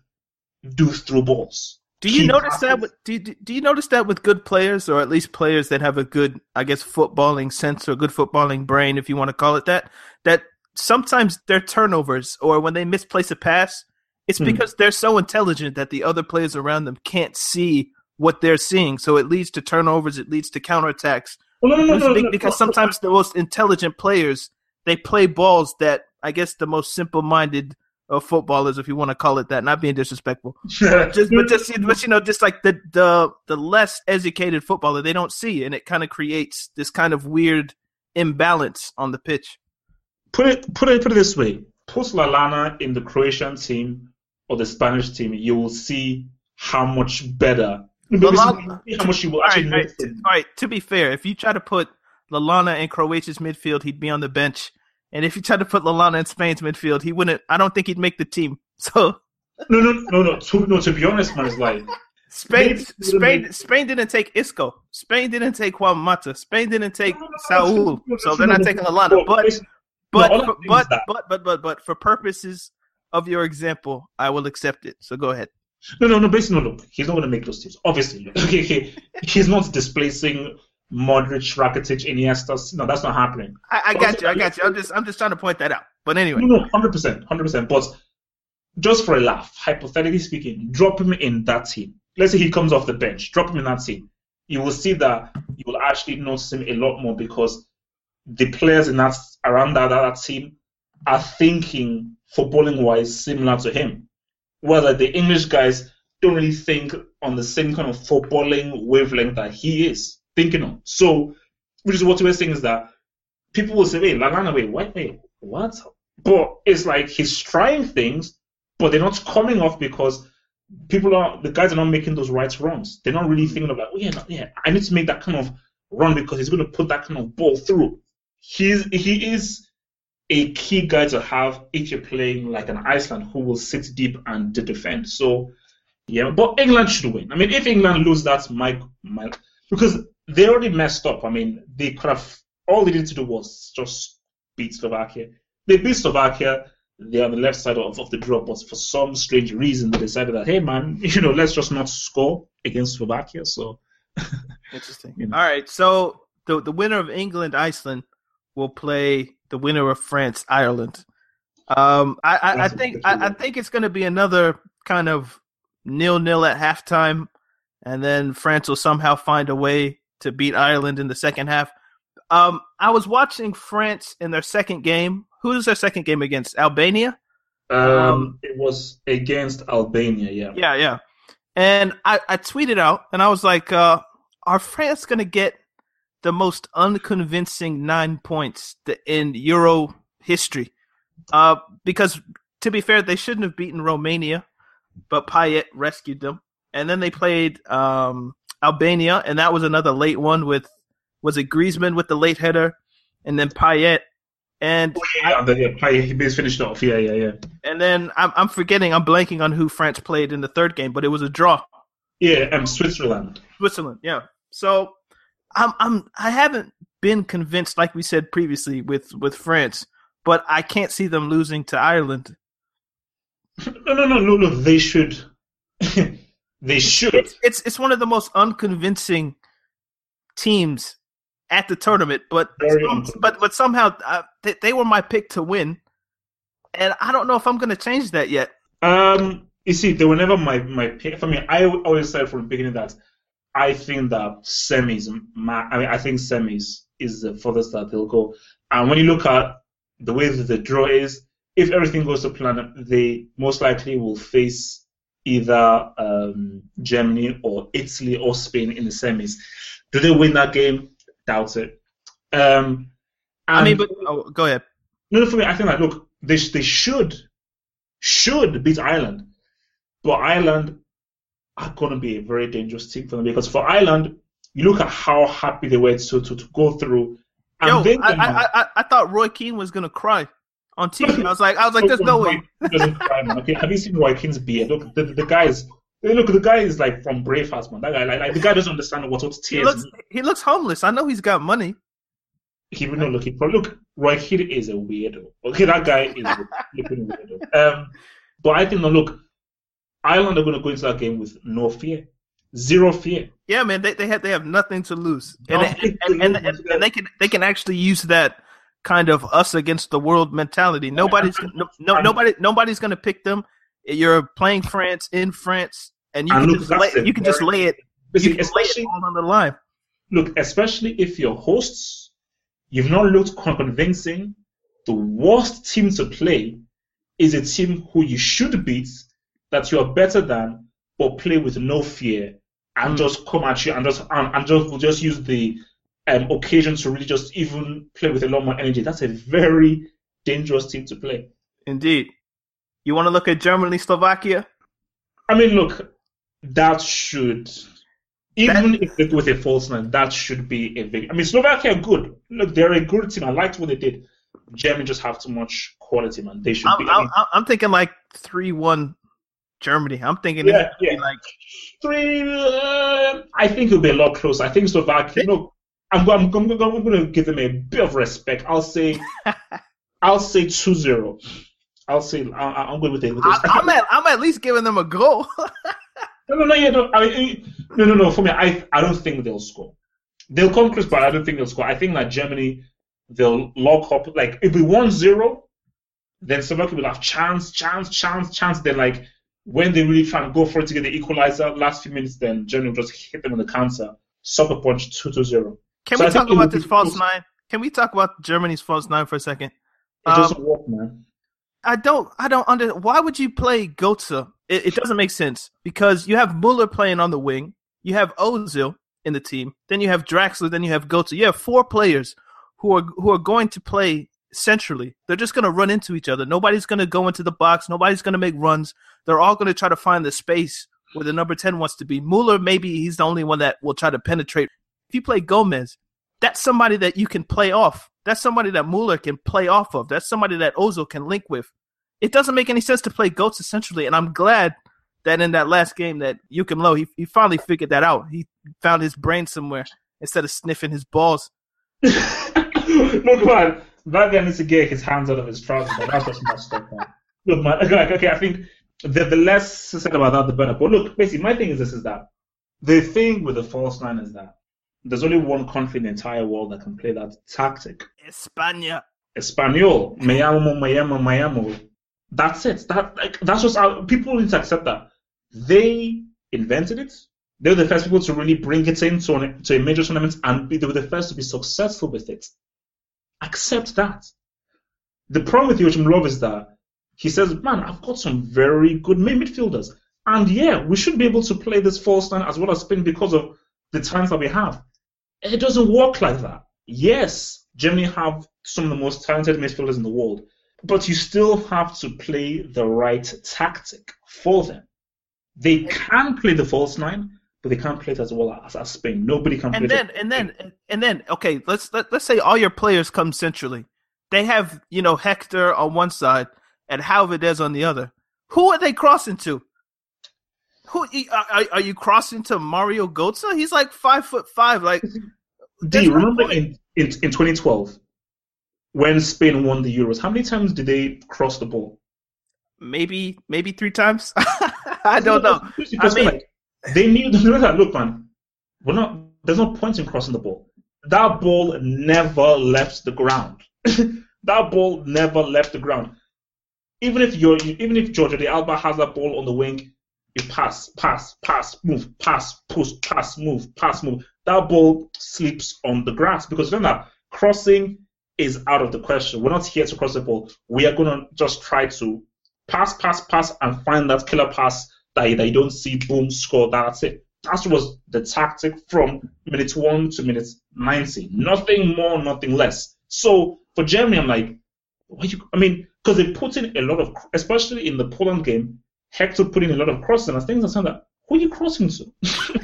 do through balls.
Do you notice passes. that? With, do, do you notice that with good players, or at least players that have a good, I guess, footballing sense or good footballing brain, if you want to call it that, that sometimes their turnovers or when they misplace a pass, it's hmm. because they're so intelligent that the other players around them can't see what they're seeing. So it leads to turnovers, it leads to counterattacks. Well, no, no, no, because sometimes the most intelligent players they play balls that I guess the most simple-minded of footballers, if you want to call it that, not being disrespectful. but [laughs] just, but just, but you know, just like the the the less educated footballer, they don't see, and it kind of creates this kind of weird imbalance on the pitch.
Put it put it put it this way: put Lallana in the Croatian team or the Spanish team, you will see how much better.
Lallana, how much you will actually. All right, right, all right, to be fair, if you try to put Lallana in Croatia's midfield, he'd be on the bench and if you tried to put Lallana in Spain's midfield, he wouldn't. I don't think he'd make the team. [laughs] So
no, no, no, no. To, no, to be honest, man, it's like
Spain. Spain. Spain didn't take Isco. Spain didn't take Juan Mata. Spain didn't take no, Saul. So they're not taking Lallana. But but but but but but but for purposes of your example, I will accept it. So go ahead.
No, no, no. Basically, no. no. he's not going to make those teams. Obviously, [laughs] okay, he's not displacing Modric, Rakitic, Iniesta. No, that's not happening.
I, I got you. I got you. I'm just I'm just trying to point that out. But anyway,
no, no, hundred percent, hundred percent. But just for a laugh, hypothetically speaking, drop him in that team. Let's say he comes off the bench. Drop him in that team. You will see that you will actually notice him a lot more because the players in that around that, that team are thinking footballing wise similar to him. Whether the English guys don't really think on the same kind of footballing wavelength that he is thinking of. So, which is what we're saying is that people will say, wait, Lallana, wait, what, wait, what? But it's like he's trying things, but they're not coming off because people are, the guys are not making those right runs. They're not really mm. thinking about, oh, yeah, no, yeah, I need to make that kind of run because he's going to put that kind of ball through. He's, he is a key guy to have if you're playing like an Iceland who will sit deep and defend. So, yeah, but England should win. I mean, if England lose that's my, my because they already messed up. I mean, they could have all they needed to do was just beat Slovakia. They beat Slovakia. They're on the left side of, of the draw, but for some strange reason, they decided that, hey man, [laughs] you know, let's just not score against Slovakia. So [laughs]
interesting. You know. All right, so the the winner of England Iceland will play the winner of France Ireland. Um, I, I, I think I, I think it's going to be another kind of nil nil at halftime, and then France will somehow find a way to beat Ireland in the second half. Um, I was watching France in their second game. Who is their second game against? Albania.
Um,
Um,
it was against Albania, yeah.
Yeah, yeah. And I, I tweeted out, and I was like, uh, "Are France going to get the most unconvincing nine points in Euro history?" Uh, because to be fair, they shouldn't have beaten Romania, but Payet rescued them. And then they played um, Albania, and that was another late one with was it Griezmann with the late header, and then Payet. And
Yeah, and then, yeah, Payet, he finished off. Yeah, yeah, yeah.
and then I'm, I'm forgetting, I'm blanking on who France played in the third game, but it was a draw.
Yeah, um, Switzerland.
Switzerland, yeah. So I'm I'm I haven't been convinced, like we said previously with with France, but I can't see them losing to Ireland. [laughs]
No, no, no, no, no. They should. [laughs] they should.
It's it's it's one of the most unconvincing teams at the tournament, but some- but but somehow uh, they, they were my pick to win, and I don't know if I'm going to change that yet.
Um, you see, they were never my my pick. For me, I always said from the beginning that I think that semis. ma- I mean, I think semis is the furthest that they'll go. And when you look at the way that the draw is, if everything goes to plan, they most likely will face either um, Germany or Italy or Spain in the semis. Do they win that game? Doubt it. Um,
I mean, but oh, go ahead.
no, for me, I think that look, they they should should beat Ireland, but Ireland are going to be a very dangerous team for them because for Ireland, you look at how happy they were to to, to go through, and
Yo, I, I, I I thought Roy Keane was going to cry on TV. I was like, I was like, there's no way.
Doesn't cry, man. Okay, have you seen Roy Keane's beard? Look, the, the guy is. Look, the guy is like from Braveheart, man. That guy, like, like the guy doesn't understand what what
He looks he looks homeless. I know he's got money.
he will not looking for. Look, Roy Keane is a weirdo. Okay, that guy is a flipping weirdo. Um, but I think, no, look, Ireland are going to go into that game with no fear, zero fear.
Yeah, man, they they have they have nothing to lose, and
Nothing
and, and, and,
lose.
and they can they can actually use that kind of us against the world mentality. Nobody's no, no nobody nobody's gonna pick them. You're playing France in France, and you
And
can just lay,
the
you can just lay it.
Listen,
You can lay
especially
it on the line.
look, especially if you're hosts, you've not looked convincing. The worst team to play is a team who you should beat, that you are better than, but play with no fear and
Mm.
just come at you and just and, and just just use the um, occasion to really just even play with a lot more energy. That's a very dangerous team to play.
Indeed. You want to look at Germany, Slovakia?
I mean, look, that should, even if go with a false nine, that should be a big. I mean, Slovakia are good. Look, they're a good team. I liked what they did. Germany just have too much quality, man. They should
I'm,
be. I
I'm, I'm- thinking like three one Germany. I'm thinking
Yeah,
it's gonna be
yeah.
like
three. Uh, I think it'll be a lot closer. I think Slovakia. I'm, I'm, I'm, I'm going to give them a bit of respect. I'll say, [laughs] I'll say 2-0. I'll say I, I'm good with it.
I, I'm at I'm at least giving them a go. [laughs]
No, no, no, yeah, no. I mean, no, no, no. For me, I, I don't think they'll score. They'll come close, but I don't think they'll score. I think that Germany, they'll lock up. Like, if we 1-0, then Slovakia will have chance, chance, chance, chance. Then, like, when they really try and go for it to get the equalizer, last few minutes, then Germany will just hit them on the counter, sucker punch 2-2-0.
Can
So
we
I
talk about this false nine? Can we talk about Germany's false nine for a second?
It
Um,
doesn't work, man.
I don't I don't under why would you play Götze? It, it doesn't make sense because you have Muller playing on the wing, you have Ozil in the team, then you have Draxler, then you have Götze. You have four players who are who are going to play centrally. They're just going to run into each other. Nobody's going to go into the box. Nobody's going to make runs. They're all going to try to find the space where the number 10 wants to be. Muller, maybe he's the only one that will try to penetrate. If you play Gomez, that's somebody that you can play off. That's somebody that Muller can play off of. That's somebody that Ozil can link with. It doesn't make any sense to play Götze essentially, and I'm glad that in that last game that Joachim Löw, he, he finally figured that out. He found his brain somewhere instead of sniffing his balls. [laughs]
Look, man, that guy needs to get his hands out of his trousers. Man. That's just messed up, man. Look, man, okay, okay, I think the, the less said about that, the better. But look, basically, my thing is this: is that the thing with the false nine is that there's only one country in the entire world that can play that tactic.
España.
Espanol, me llamo, me llamo, me llamo. That's it. That like that's just how people need to accept that they invented it. They were the first people to really bring it into an, to a major tournament, and they were the first to be successful with it. Accept that. The problem with Joachim Löw is that he says, "Man, I've got some very good midfielders, and yeah, we should be able to play this false nine as well as Spain because of the talents that we have." It doesn't work like that. Yes, Germany have some of the most talented midfielders in the world, but you still have to play the right tactic for them. They can play the false nine, but they can't play it as well as, as Spain. Nobody can
and
play
then,
it.
And then, and then, okay, let's let, let's say all your players come centrally. They have, you know, Hector on one side and Höwedes on the other. Who are they crossing to? Who uh, are, are you crossing to Mario Götze? He's like five foot five. Like,
do you remember in, in in 2012 when Spain won the Euros? How many times did they cross the ball?
Maybe, maybe three times. [laughs] I don't know. I mean,
like, they knew. [laughs] Look, man, we're not. There's no point in crossing the ball. That ball never left the ground. [laughs] that ball never left the ground. Even if you're, even if Jordi de Alba has that ball on the wing, you pass, pass, pass, move, pass, push, pass, move, pass, move. That ball sleeps on the grass because that crossing is out of the question. We're not here to cross the ball. We are going to just try to pass, pass, pass, and find that killer pass that you, that you don't see, boom, score. That's it. That was the tactic from minute one to minute 90. Nothing more, nothing less. So for Germany, I'm like, what you, I mean, because they put in a lot of, especially in the Poland game, Hector put in a lot of crosses, and I think that's that. Who are you crossing to? [laughs]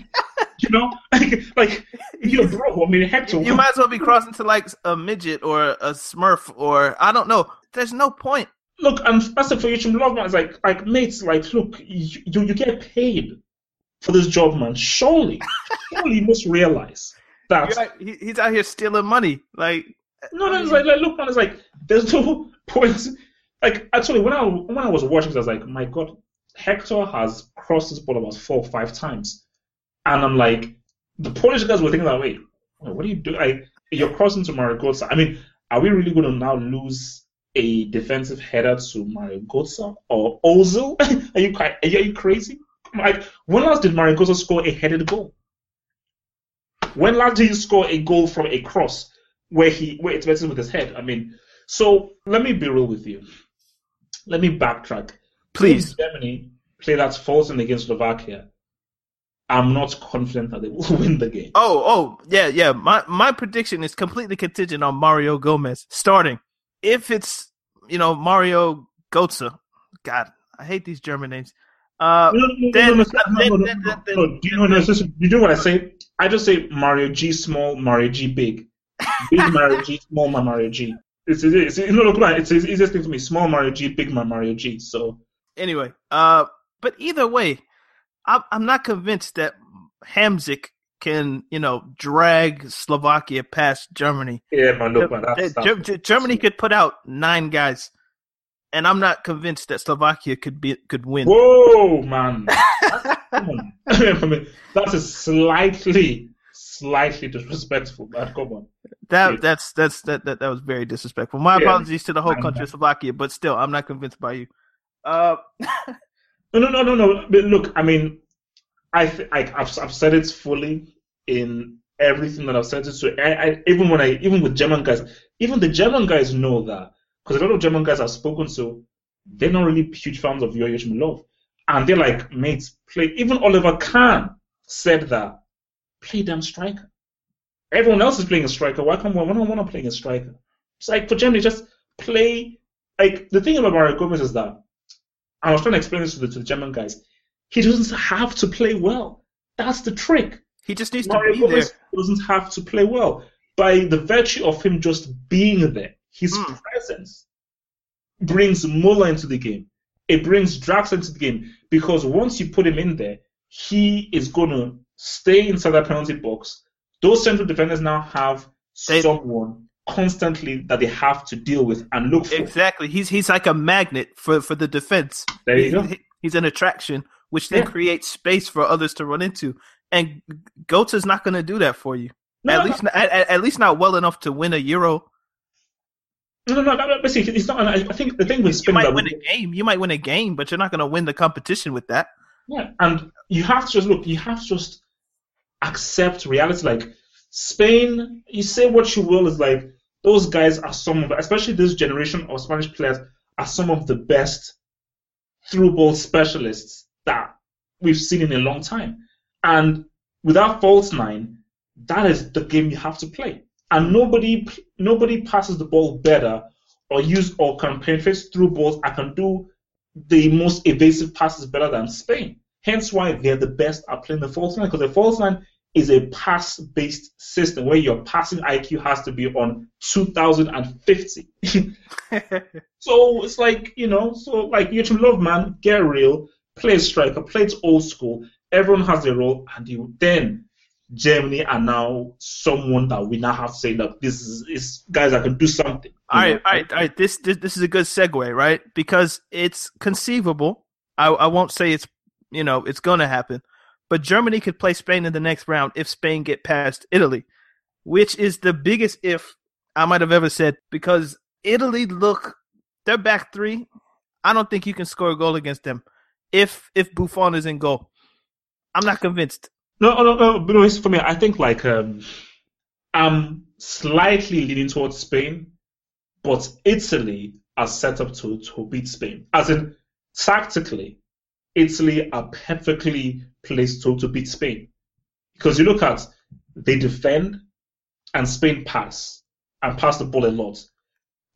you know, [laughs] like, like you're bro. I mean, Hector.
You might as well be crossing to like a midget or a Smurf or I don't know. There's no point.
Look, and that's the for you love man. It's like, like mates, like, look, you, you, you get paid for this job, man. Surely, [laughs] surely you must realize that
like, he's out here stealing money. Like,
no, no, it's like, like, look, man, it's like there's no point. Like, actually, when I when I was watching, I was like, my God, Hector has crossed this ball about four or five times, and I'm like, the Polish guys were thinking that way. What are you doing? Like, you're crossing to Mario. I mean, are we really going to now lose a defensive header to Mario or Ozil? [laughs] are you are you crazy? Like, when last did Mario score a headed goal? When last did he score a goal from a cross where he where it's with his head? I mean, so let me be real with you. Let me backtrack.
Please.
If Germany play that false in against Slovakia, I'm not confident that they will [laughs] win the game.
Oh, oh, yeah, yeah. My my prediction is completely contingent on Mario Gomez starting. If it's you know Mario Götze, God, I hate these German names. Uh,
no, no,
then,
no,
then, then, then,
do you know? No, listen, you know what I say? I just say Mario G small, Mario G big, [laughs] big Mario G, small Mario G. It's it's, it's no, look, it's the easiest thing to me. Small Mario G, big Mario G. So
anyway, uh, but either way, I'm I'm not convinced that Hamsik can you know drag Slovakia past Germany.
Yeah, man, look, man, that's,
that's, Germany could put out nine guys and I'm not convinced that Slovakia could be could win.
Whoa, man! [laughs] [laughs] that's a slightly, slightly disrespectful. But come on.
That yeah. that's that's that, that that was very disrespectful. My yeah. apologies to the whole country of Slovakia, but still, I'm not convinced by you. Uh, [laughs]
no, no, no, no, no. But look, I mean, I, th- I I've I've said it fully in everything that I've said it. So I, I even when I even with German guys, even the German guys know that because a lot of German guys I've spoken to, they're not really huge fans of Joachim Löw. And they're like, mates, play. Even Oliver Kahn said that, play damn striker. Everyone else is playing a striker. Why come one on one playing a striker? It's like for Germany, just play. Like the thing about Mario Gomez is that I was trying to explain this to the, to the German guys. He doesn't have to play well. That's the trick.
He just needs
Mario
to be
Gomez
there.
Doesn't have to play well by the virtue of him just being there. His
Mm.
presence brings Muller into the game. It brings Drax into the game because once you put him in there, he is going to stay inside that penalty box. Those central defenders now have
They-
someone constantly that they have to deal with and look for.
Exactly. He's he's like a magnet for for the defense.
There you
He-
go.
He's an attraction, which then
Yeah.
creates space for others to run into. And Götze's not going to do that for you.
No,
at
no,
least, at, at- at least not well enough to win a Euro.
No, no, no, no, no. Basically, it's not. I think the thing with
You might win a game. You might win a game, but you're not going to win the competition with that.
Yeah, and you have to just look. You have to just accept reality. Like Spain, you say what you will, is like those guys are some of, especially this generation of Spanish players, are some of the best through ball specialists that we've seen in a long time. And without false nine, that is the game you have to play. And nobody nobody passes the ball better or use or can penetrate through balls. I can do the most evasive passes better than Spain. Hence why they're the best at playing the false nine because the false nine is a pass based system where your passing IQ has to be on 2050. [laughs] so it's like, you know, so like you should love man, get real, play striker, play it old school. Everyone has their role, and you then Germany are now someone that we now have to say that this is, is guys that can do something.
All right, all right, all right. This, this this is a good segue, right? Because it's conceivable. I I won't say it's you know it's going to happen, but Germany could play Spain in the next round if Spain get past Italy, which is the biggest if I might have ever said because Italy look their back three. I don't think you can score a goal against them if if Buffon is in goal. I'm not convinced.
No, no, no. But no, for me, I think like um, I'm slightly leaning towards Spain, but Italy are set up to to beat Spain. As in tactically, Italy are perfectly placed to, to beat Spain. Because you look at they defend and Spain pass and pass the ball a lot.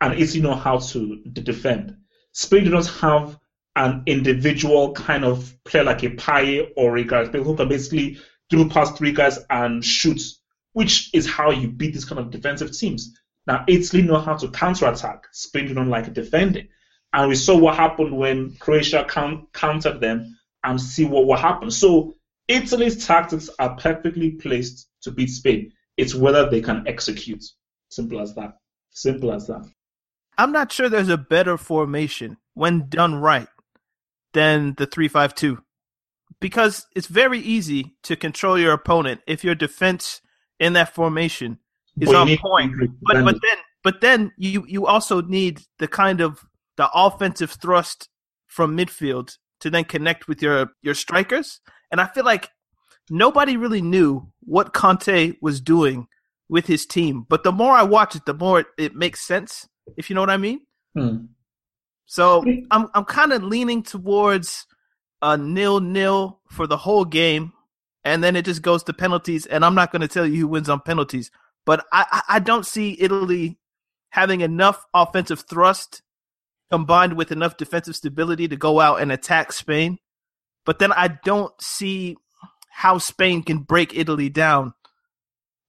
And Italy know how to defend. Spain do not have an individual kind of player like a Payet or a guy who can basically through past three guys and shoot, which is how you beat these kind of defensive teams. Now, Italy know how to counter-attack. Spain do not like defending. And we saw what happened when Croatia countered them and see what, what happened. So Italy's tactics are perfectly placed to beat Spain. It's whether they can execute. Simple as that. Simple as that.
I'm not sure there's a better formation when done right than the 352 because it's very easy to control your opponent if your defense in that formation is on point. But but then but then you you also need the kind of the offensive thrust from midfield to then connect with your your strikers. And I feel like nobody really knew what Conte was doing with his team. But the more I watch it, the more it, it makes sense. If you know what I mean.
Hmm.
So I'm I'm kind of leaning towards a nil nil for the whole game, and then it just goes to penalties. And I'm not going to tell you who wins on penalties, but I I I don't see Italy having enough offensive thrust combined with enough defensive stability to go out and attack Spain. But then I don't see how Spain can break Italy down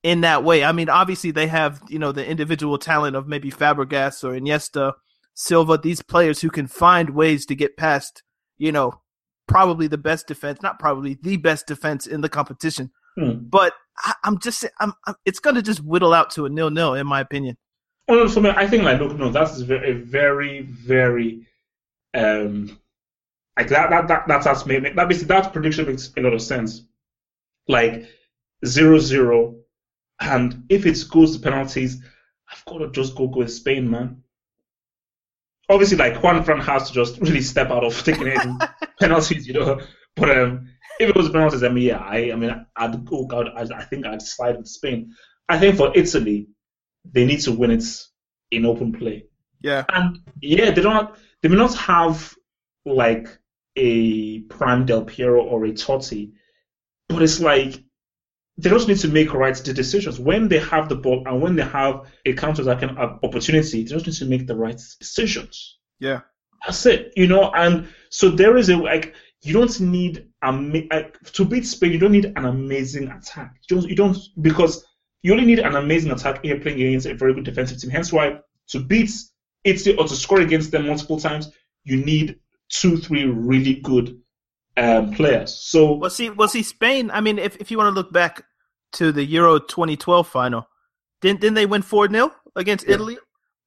in that way. I mean, obviously they have, you know, the individual talent of maybe Fabregas or Iniesta, Silva, these players who can find ways to get past, you know, probably the best defense, not probably the best defense in the competition.
Hmm.
But I, I'm just, I'm, I'm it's going to just whittle out to a nil nil, in my opinion.
Well, for me, I think like look, no, that's very, a very, very, um, like that, that, that, that's us made that basically that prediction makes a lot of sense. Like zero zero, and if it goes to penalties, I've got to just go go with Spain, man. Obviously, like Juan Fran has to just really step out of taking it in [laughs] penalties, you know. But um, if it goes to penalties, I mean, yeah, I, I mean, I'd go, I'd, I think I'd slide with Spain. I think for Italy, they need to win it in open play.
Yeah.
And yeah, they don't. They may not have like a prime Del Piero or a Totti, but it's like they just need to make right the decisions when they have the ball and when they have a counter-attacking opportunity. They just need to make the right decisions.
Yeah.
That's it, you know. And so there is a like you don't need ama- to beat Spain. You don't need an amazing attack. You don't, you don't because you only need an amazing attack you're playing against a very good defensive team. Hence why to beat Italy or to score against them multiple times, you need two, three really good um, players. So
Well, see, well, see, Spain. I mean, if if you want to look back to the Euro 2012 final, didn't didn't they win four 0 against
Yeah.
Italy?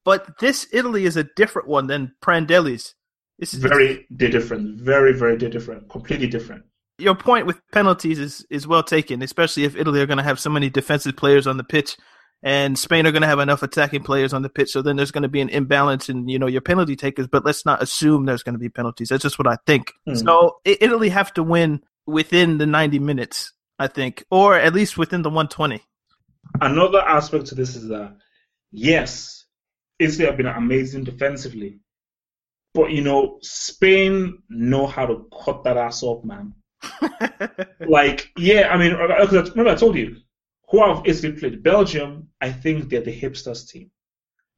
But this Italy is a different one than Prandelli's. This is
very different, very very different, completely different.
Your point with penalties is is well taken, especially if Italy are going to have so many defensive players on the pitch, and Spain are going to have enough attacking players on the pitch. So then there's going to be an imbalance in you know your penalty takers. But let's not assume there's going to be penalties. That's just what I think.
Hmm.
So Italy have to win within the 90 minutes I think, or at least within the 120.
Another aspect to this is that yes, Italy have been amazing defensively, but you know Spain know how to cut that ass off, man. [laughs] like, yeah, I mean, remember I told you who have Italy played? Belgium. I think they're the hipsters team.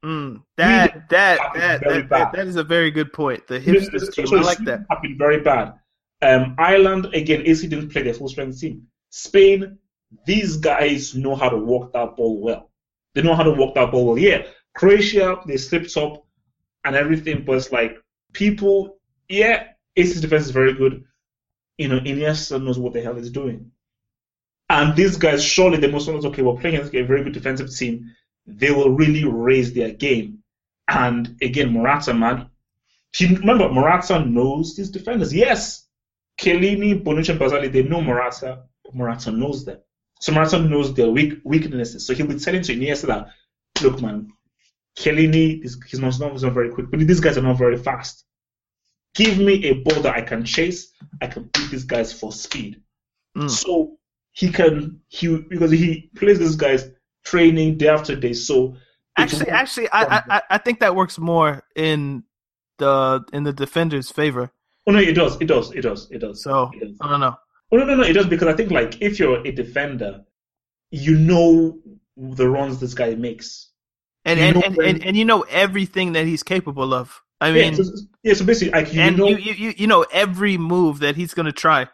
Mm, that, that, that, that, that, that is a very good point. The hipsters team, I like that.
Have been very bad. Um, Ireland again, Italy didn't play their full strength team. Spain, these guys know how to walk that ball well. They know how to walk that ball well. Yeah, Croatia, they slipped up and everything, but it's like people, yeah, Italy's defense is very good. You know, Iniesta knows what the hell he's doing. And these guys, surely they must know, okay, we're playing against a very good defensive team. They will really raise their game. And again, Morata, man, remember, Morata knows these defenders. Yes, Chiellini, Bonucci, and Barzagli, they know Morata, Morata knows them. So Morata knows their weak weaknesses. So he'll be telling to Iniesta that, look, man, Chiellini, he's not, he's not very quick, but these guys are not very fast. Give me a ball that I can chase. I can beat these guys for speed. Mm. So he can he because he plays these guys training day after day. So
actually, actually, I, I I think that works more in the in the defender's favor.
Oh no, it does, it does, it does, it does.
So
it does.
I don't know.
Oh no, no, no, it does because I think like if you're a defender, you know the runs this guy makes,
and and, and, and, and you know everything that he's capable of. I mean,
yeah, so, yeah, so basically, like you
and
know,
you, you you know every move that he's gonna try.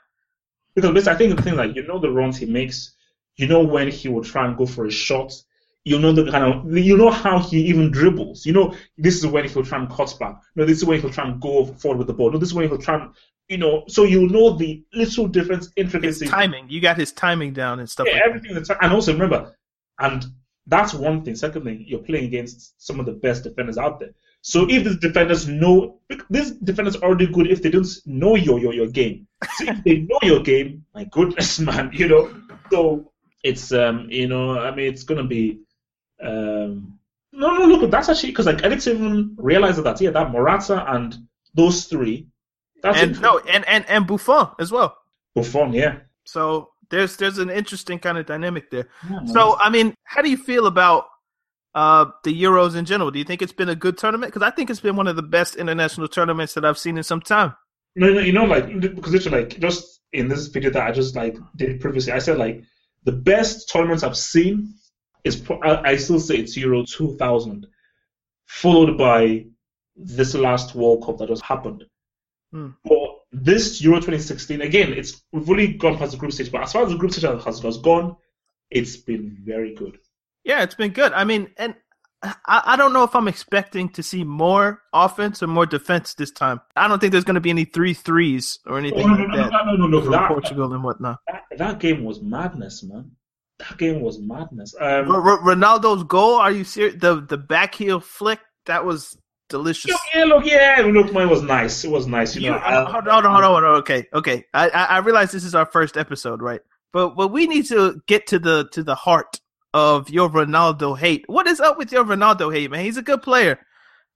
Because basically, I think the thing like you know the runs he makes, you know when he will try and go for a shot, you know the kind of you know how he even dribbles. You know this is when he'll try and cut back. You know this is when he'll try and go forward with the ball. No, this is when he'll try and you know. So you know the little difference intricacies.
His timing, you got his timing down and stuff.
Yeah,
like
everything. That. And also remember, and that's one thing. Second thing, you're playing against some of the best defenders out there. So if these defenders know, these defenders are already good if they don't know your your, your game. So if they know your game, my goodness, [laughs] man, you know. So it's um, you know, I mean, it's gonna be um. No, no, look, that's actually because like I didn't even realize that. Yeah, that Morata and those three.
That's and no, and and and Buffon as well.
Buffon, yeah.
So there's there's an interesting kind of dynamic there. Yeah, so I mean, how do you feel about uh, the Euros in general? Do you think it's been a good tournament? Because I think it's been one of the best international tournaments that I've seen in some time.
No, no, you know, like because it's like just in this video that I just like did previously, I said like the best tournaments I've seen is I still say it's Euro 2000, followed by this last World Cup that just happened. Hmm. But this Euro 2016, again, it's we've only gone past the group stage, but as far as the group stage has, has gone, it's been very good.
Yeah, it's been good. I mean, and I, I don't know if I'm expecting to see more offense or more defense this time. I don't think there's going to be any three threes or anything oh, no, like no, that. No, no, no, no. That, Portugal and whatnot.
That, that, game was madness, man. That game was madness. Um,
R- Ronaldo's goal. Are you serious? The the back heel flick that was delicious.
Yeah, look, yeah, look, mine was nice. It was nice, you, you know. Uh,
hold on, hold on, hold on. Okay, okay. I, I I realize this is our first episode, right? But but we need to get to the to the heart of your Ronaldo hate. What is up with your Ronaldo hate, man? He's a good player.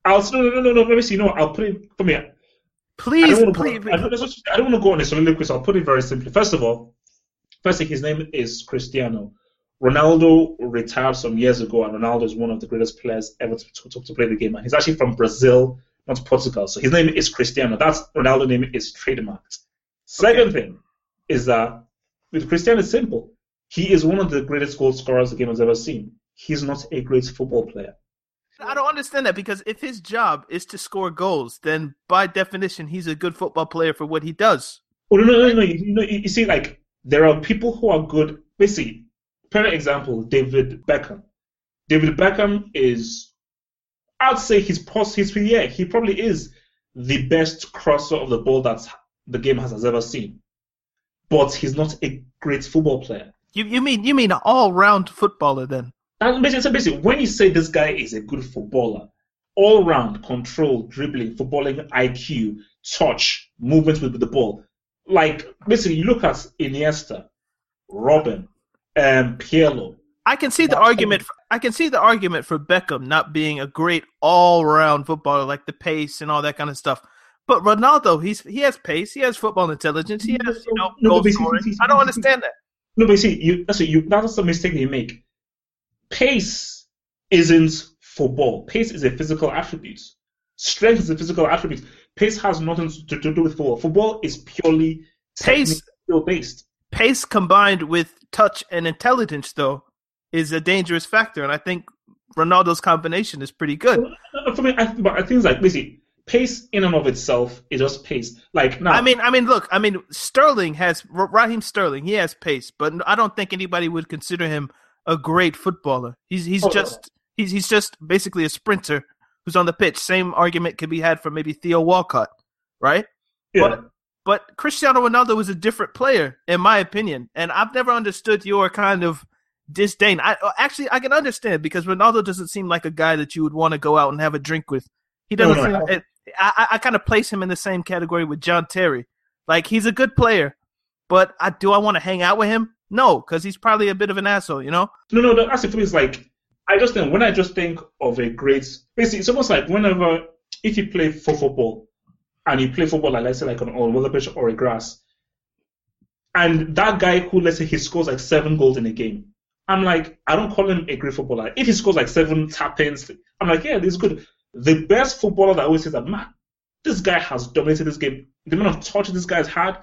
I'll no no no no. Let me see. No, I'll put it for me.
Please, I don't please.
Go, I, don't, I don't want to go on a soliloquy, so I'll put it very simply. First of all, first thing, his name is Cristiano. Ronaldo retired some years ago, and Ronaldo is one of the greatest players ever to, to, to play the game. And he's actually from Brazil, not Portugal. So his name is Cristiano. That's Ronaldo name is trademarked. Second okay. thing is that with Cristiano, it's simple. He is one of the greatest goal scorers the game has ever seen. He's not a great football player.
I don't understand that because if his job is to score goals, then by definition he's a good football player for what he does.
Oh no no no no! You, know, you see, like there are people who are good. Basically, perfect example: David Beckham. David Beckham is, I'd say he's he's yeah he probably is the best crosser of the ball that the game has, has ever seen, but he's not a great football player.
You you mean you mean an all round footballer then?
And basically, so basically, when you say this guy is a good footballer, all round control, dribbling, footballing IQ, touch, movement with the ball, like basically you look at Iniesta, Robin, um, Pirlo.
I can see the argument. For, I can see the argument for Beckham not being a great all-round footballer, like the pace and all that kind of stuff. But Ronaldo, he's he has pace, he has football intelligence, he has you know no, goal scoring. I don't understand that.
No, but you see, you that's you that's a mistake you make. Pace isn't football. Pace is a physical attribute. Strength is a physical attribute. Pace has nothing to, to do with football. Football is purely
Pace
based.
Pace combined with touch and intelligence, though, is a dangerous factor, and I think Ronaldo's combination is pretty good.
Uh, for me, I, but I think it's like basically pace in and of itself is just pace. Like now,
I mean, I mean, look, I mean, Sterling has Raheem Sterling. He has pace, but I don't think anybody would consider him a great footballer. He's he's
Oh,
just he's he's just basically a sprinter who's on the pitch. Same argument could be had for maybe Theo Walcott, right?
yeah.
But but Cristiano Ronaldo was a different player, in my opinion, and I've never understood your kind of disdain. I uh, actually I can understand because Ronaldo doesn't seem like a guy that you would want to go out and have a drink with. He doesn't.
No, no,
seem, I, I, kind of place him in the same category with John Terry. Like he's a good player, but I, do I want to hang out with him? No, because he's probably a bit of an asshole. You know.
No, no, no. That's the thing. Is like I just think when I just think of a great, basically, it's almost like whenever if you play for football and you play football, like let's say like on on a pitch or a grass, and that guy who let's say he scores like seven goals in a game, I'm like I don't call him a great footballer. If he scores like seven tap-ins, I'm like yeah, this is good. The best footballer that always says that man, this guy has dominated this game. The amount of touch this guy's had,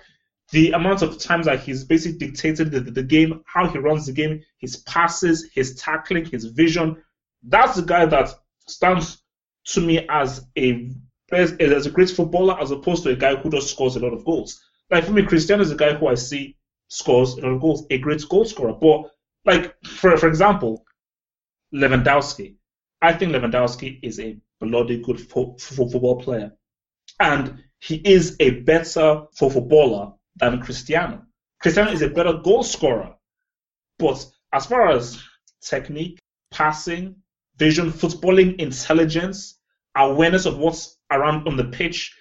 the amount of times that he's basically dictated the, the game, how he runs the game, his passes, his tackling, his vision. That's the guy that stands to me as a as a great footballer, as opposed to a guy who just scores a lot of goals. Like for me, Cristiano is a guy who I see scores a lot of goals, a great goal scorer. But like for for example, Lewandowski, I think Lewandowski is a bloody good fo- fo- football player, and he is a better footballer than Cristiano. Cristiano is a better goal scorer, but as far as technique, passing, vision, footballing intelligence, awareness of what's around on the pitch,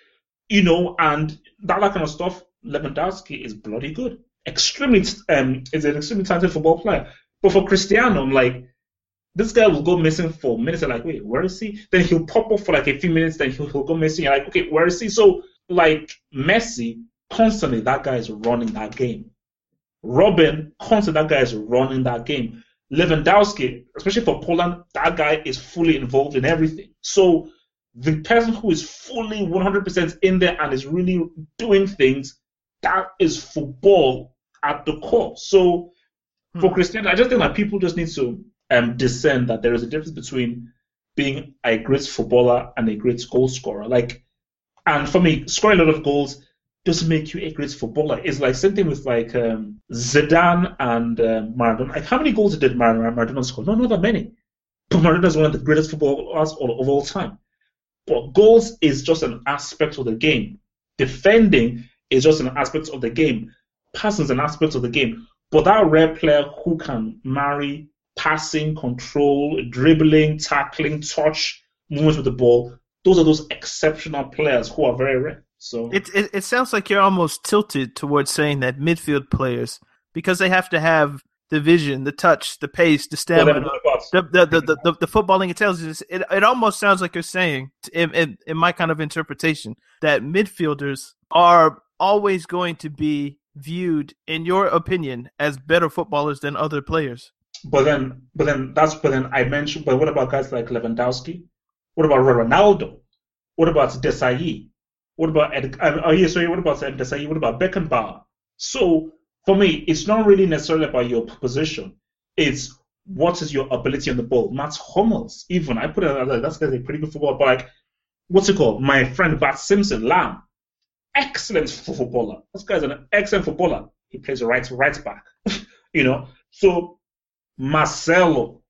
you know, and that, that kind of stuff, Lewandowski is bloody good. Extremely, um, is an extremely talented football player. But for Cristiano, I'm like, this guy will go missing for minutes. I'm like, wait, where is he? Then he'll pop up for like a few minutes, then he'll, he'll go missing. You're like, okay, where is he? So, like, Messi, constantly that guy is running that game. Robin, constantly that guy is running that game. Lewandowski, especially for Poland, that guy is fully involved in everything. So the person who is fully 100% in there and is really doing things, that is football at the core. So for hmm. Cristiano, I just think that people just need to um, discern that there is a difference between being a great footballer and a great goal scorer. Like, and for me, scoring a lot of goals doesn't make you a great footballer. It's like same thing with like um, Zidane and um, Maradona. Like, how many goals did Mar- Maradona score? No, not that many. But Maradona is one of the greatest footballers of all time. But goals is just an aspect of the game. Defending is just an aspect of the game. Passing is an aspect of the game. But that rare player who can marry passing, control, dribbling, tackling, touch, movements with the ball, those are those exceptional players who are very rare. So
It, it it sounds like you're almost tilted towards saying that midfield players because they have to have the vision, the touch, the pace, the stamina, the the, the, the, the footballing intelligence. It it almost sounds like you're saying, in, in in my kind of interpretation, that midfielders are always going to be viewed, in your opinion, as better footballers than other players.
But then, but then that's but then I mentioned. But what about guys like Lewandowski? What about Ronaldo? What about Desai? What about Ed, uh, oh yeah, sorry. What about Desai? What about Beckenbauer? So for me, it's not really necessarily about your position. It's what is your ability on the ball. Matt Hummels, even I put it as that's a pretty good footballer. But like, what's it called? My friend Bart Simpson, Lahm, excellent footballer. This guy's an excellent footballer. He plays right right back. [laughs] you know, so Marcelo,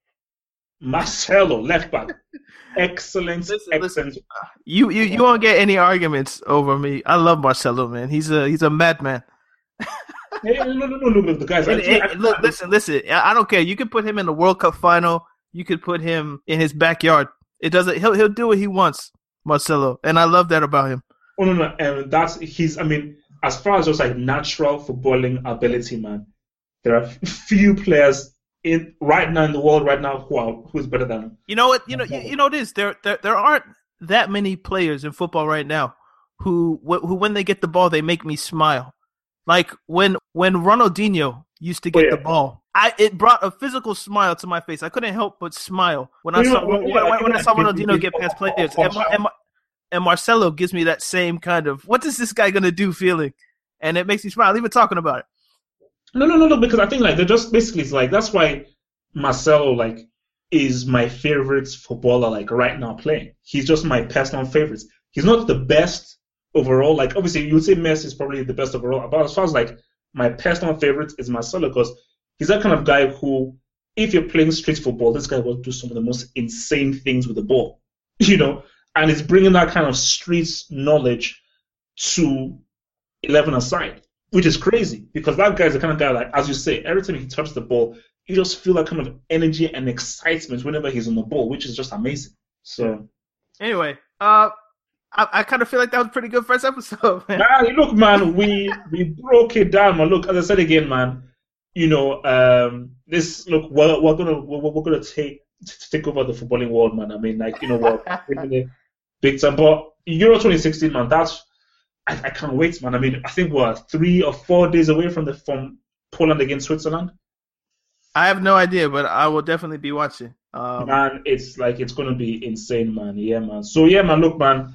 Marcelo, left back. [laughs] Excellent,
Listen,
excellent.
listen. You you you won't get any arguments over me. I love Marcelo, man. He's a he's a madman.
Hey, no, no, no, no, the guys. Actually,
and- look, listen, listen. I I don't care. You could put him in the World Cup final. You could put him in his backyard. It doesn't. He'll he'll do what he wants, Marcelo, and I love that about him.
Oh no, no, and that's he's. I mean, as far as just like natural footballing ability, man, there are [laughs] few players in right now in the world right now who are who's better than him.
You know what? You know you, you know this. There there there aren't that many players in football right now who wh- who when they get the ball they make me smile. Like when when Ronaldinho used to oh, get
Oh, yeah.
the ball. I it brought a physical smile to my face. I couldn't help but smile when I
You know,
saw
well,
when,
yeah,
when- when I saw Ronaldinho get past players. And, and, and Marcelo gives me that same kind of what is this guy gonna do feeling, and it makes me smile even talking about it.
No, no, no, no. Because I think like they're just basically it's like that's why Marcelo like is my favorite footballer like right now playing. He's just my personal favorite. He's not the best overall. Like obviously you would say Messi is probably the best overall, but as far as like my personal favorite is Marcelo because he's that kind of guy who, if you're playing street football, this guy will do some of the most insane things with the ball, [laughs] you know, and he's bringing that kind of street knowledge to 11 aside, which is crazy because that guy's the kind of guy like, as you say, every time he touches the ball, you just feel that kind of energy and excitement whenever he's on the ball, which is just amazing. So,
Anyway, uh, I, I kind of feel like that was a pretty good first episode. [laughs] Man.
man, look, man, we we broke it down, man. Look, as I said again, man, you know, um, this look, we're, we're gonna we're, we're gonna take take over the footballing world, man. I mean, like, you know what, [laughs] big time. But Euro 2016, man, that's I, I can't wait, man. I mean, I think we're three or four days away from the from Poland against Switzerland.
I have no idea, but I will definitely be watching. Um,
man, it's like it's gonna be insane, man. Yeah, man. So yeah, man. Look, man.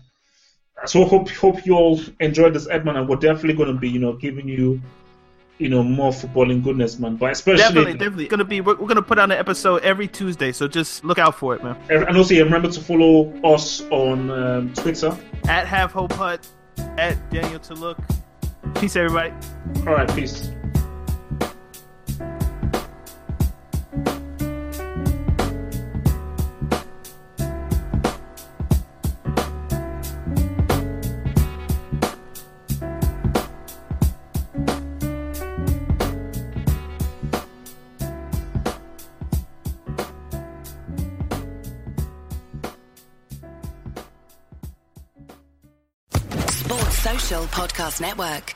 So hope hope you all enjoyed this, Ed, man. And we're definitely gonna be, you know, giving you, you know, more footballing goodness, man. But especially,
definitely, definitely gonna be. We're, we're gonna put out an episode every Tuesday, so just look out for it, man.
and also yeah, remember to follow us on um, Twitter.
At Have Hope Hut, at Daniel to look. Peace, everybody.
All right, peace.
Podcast Network.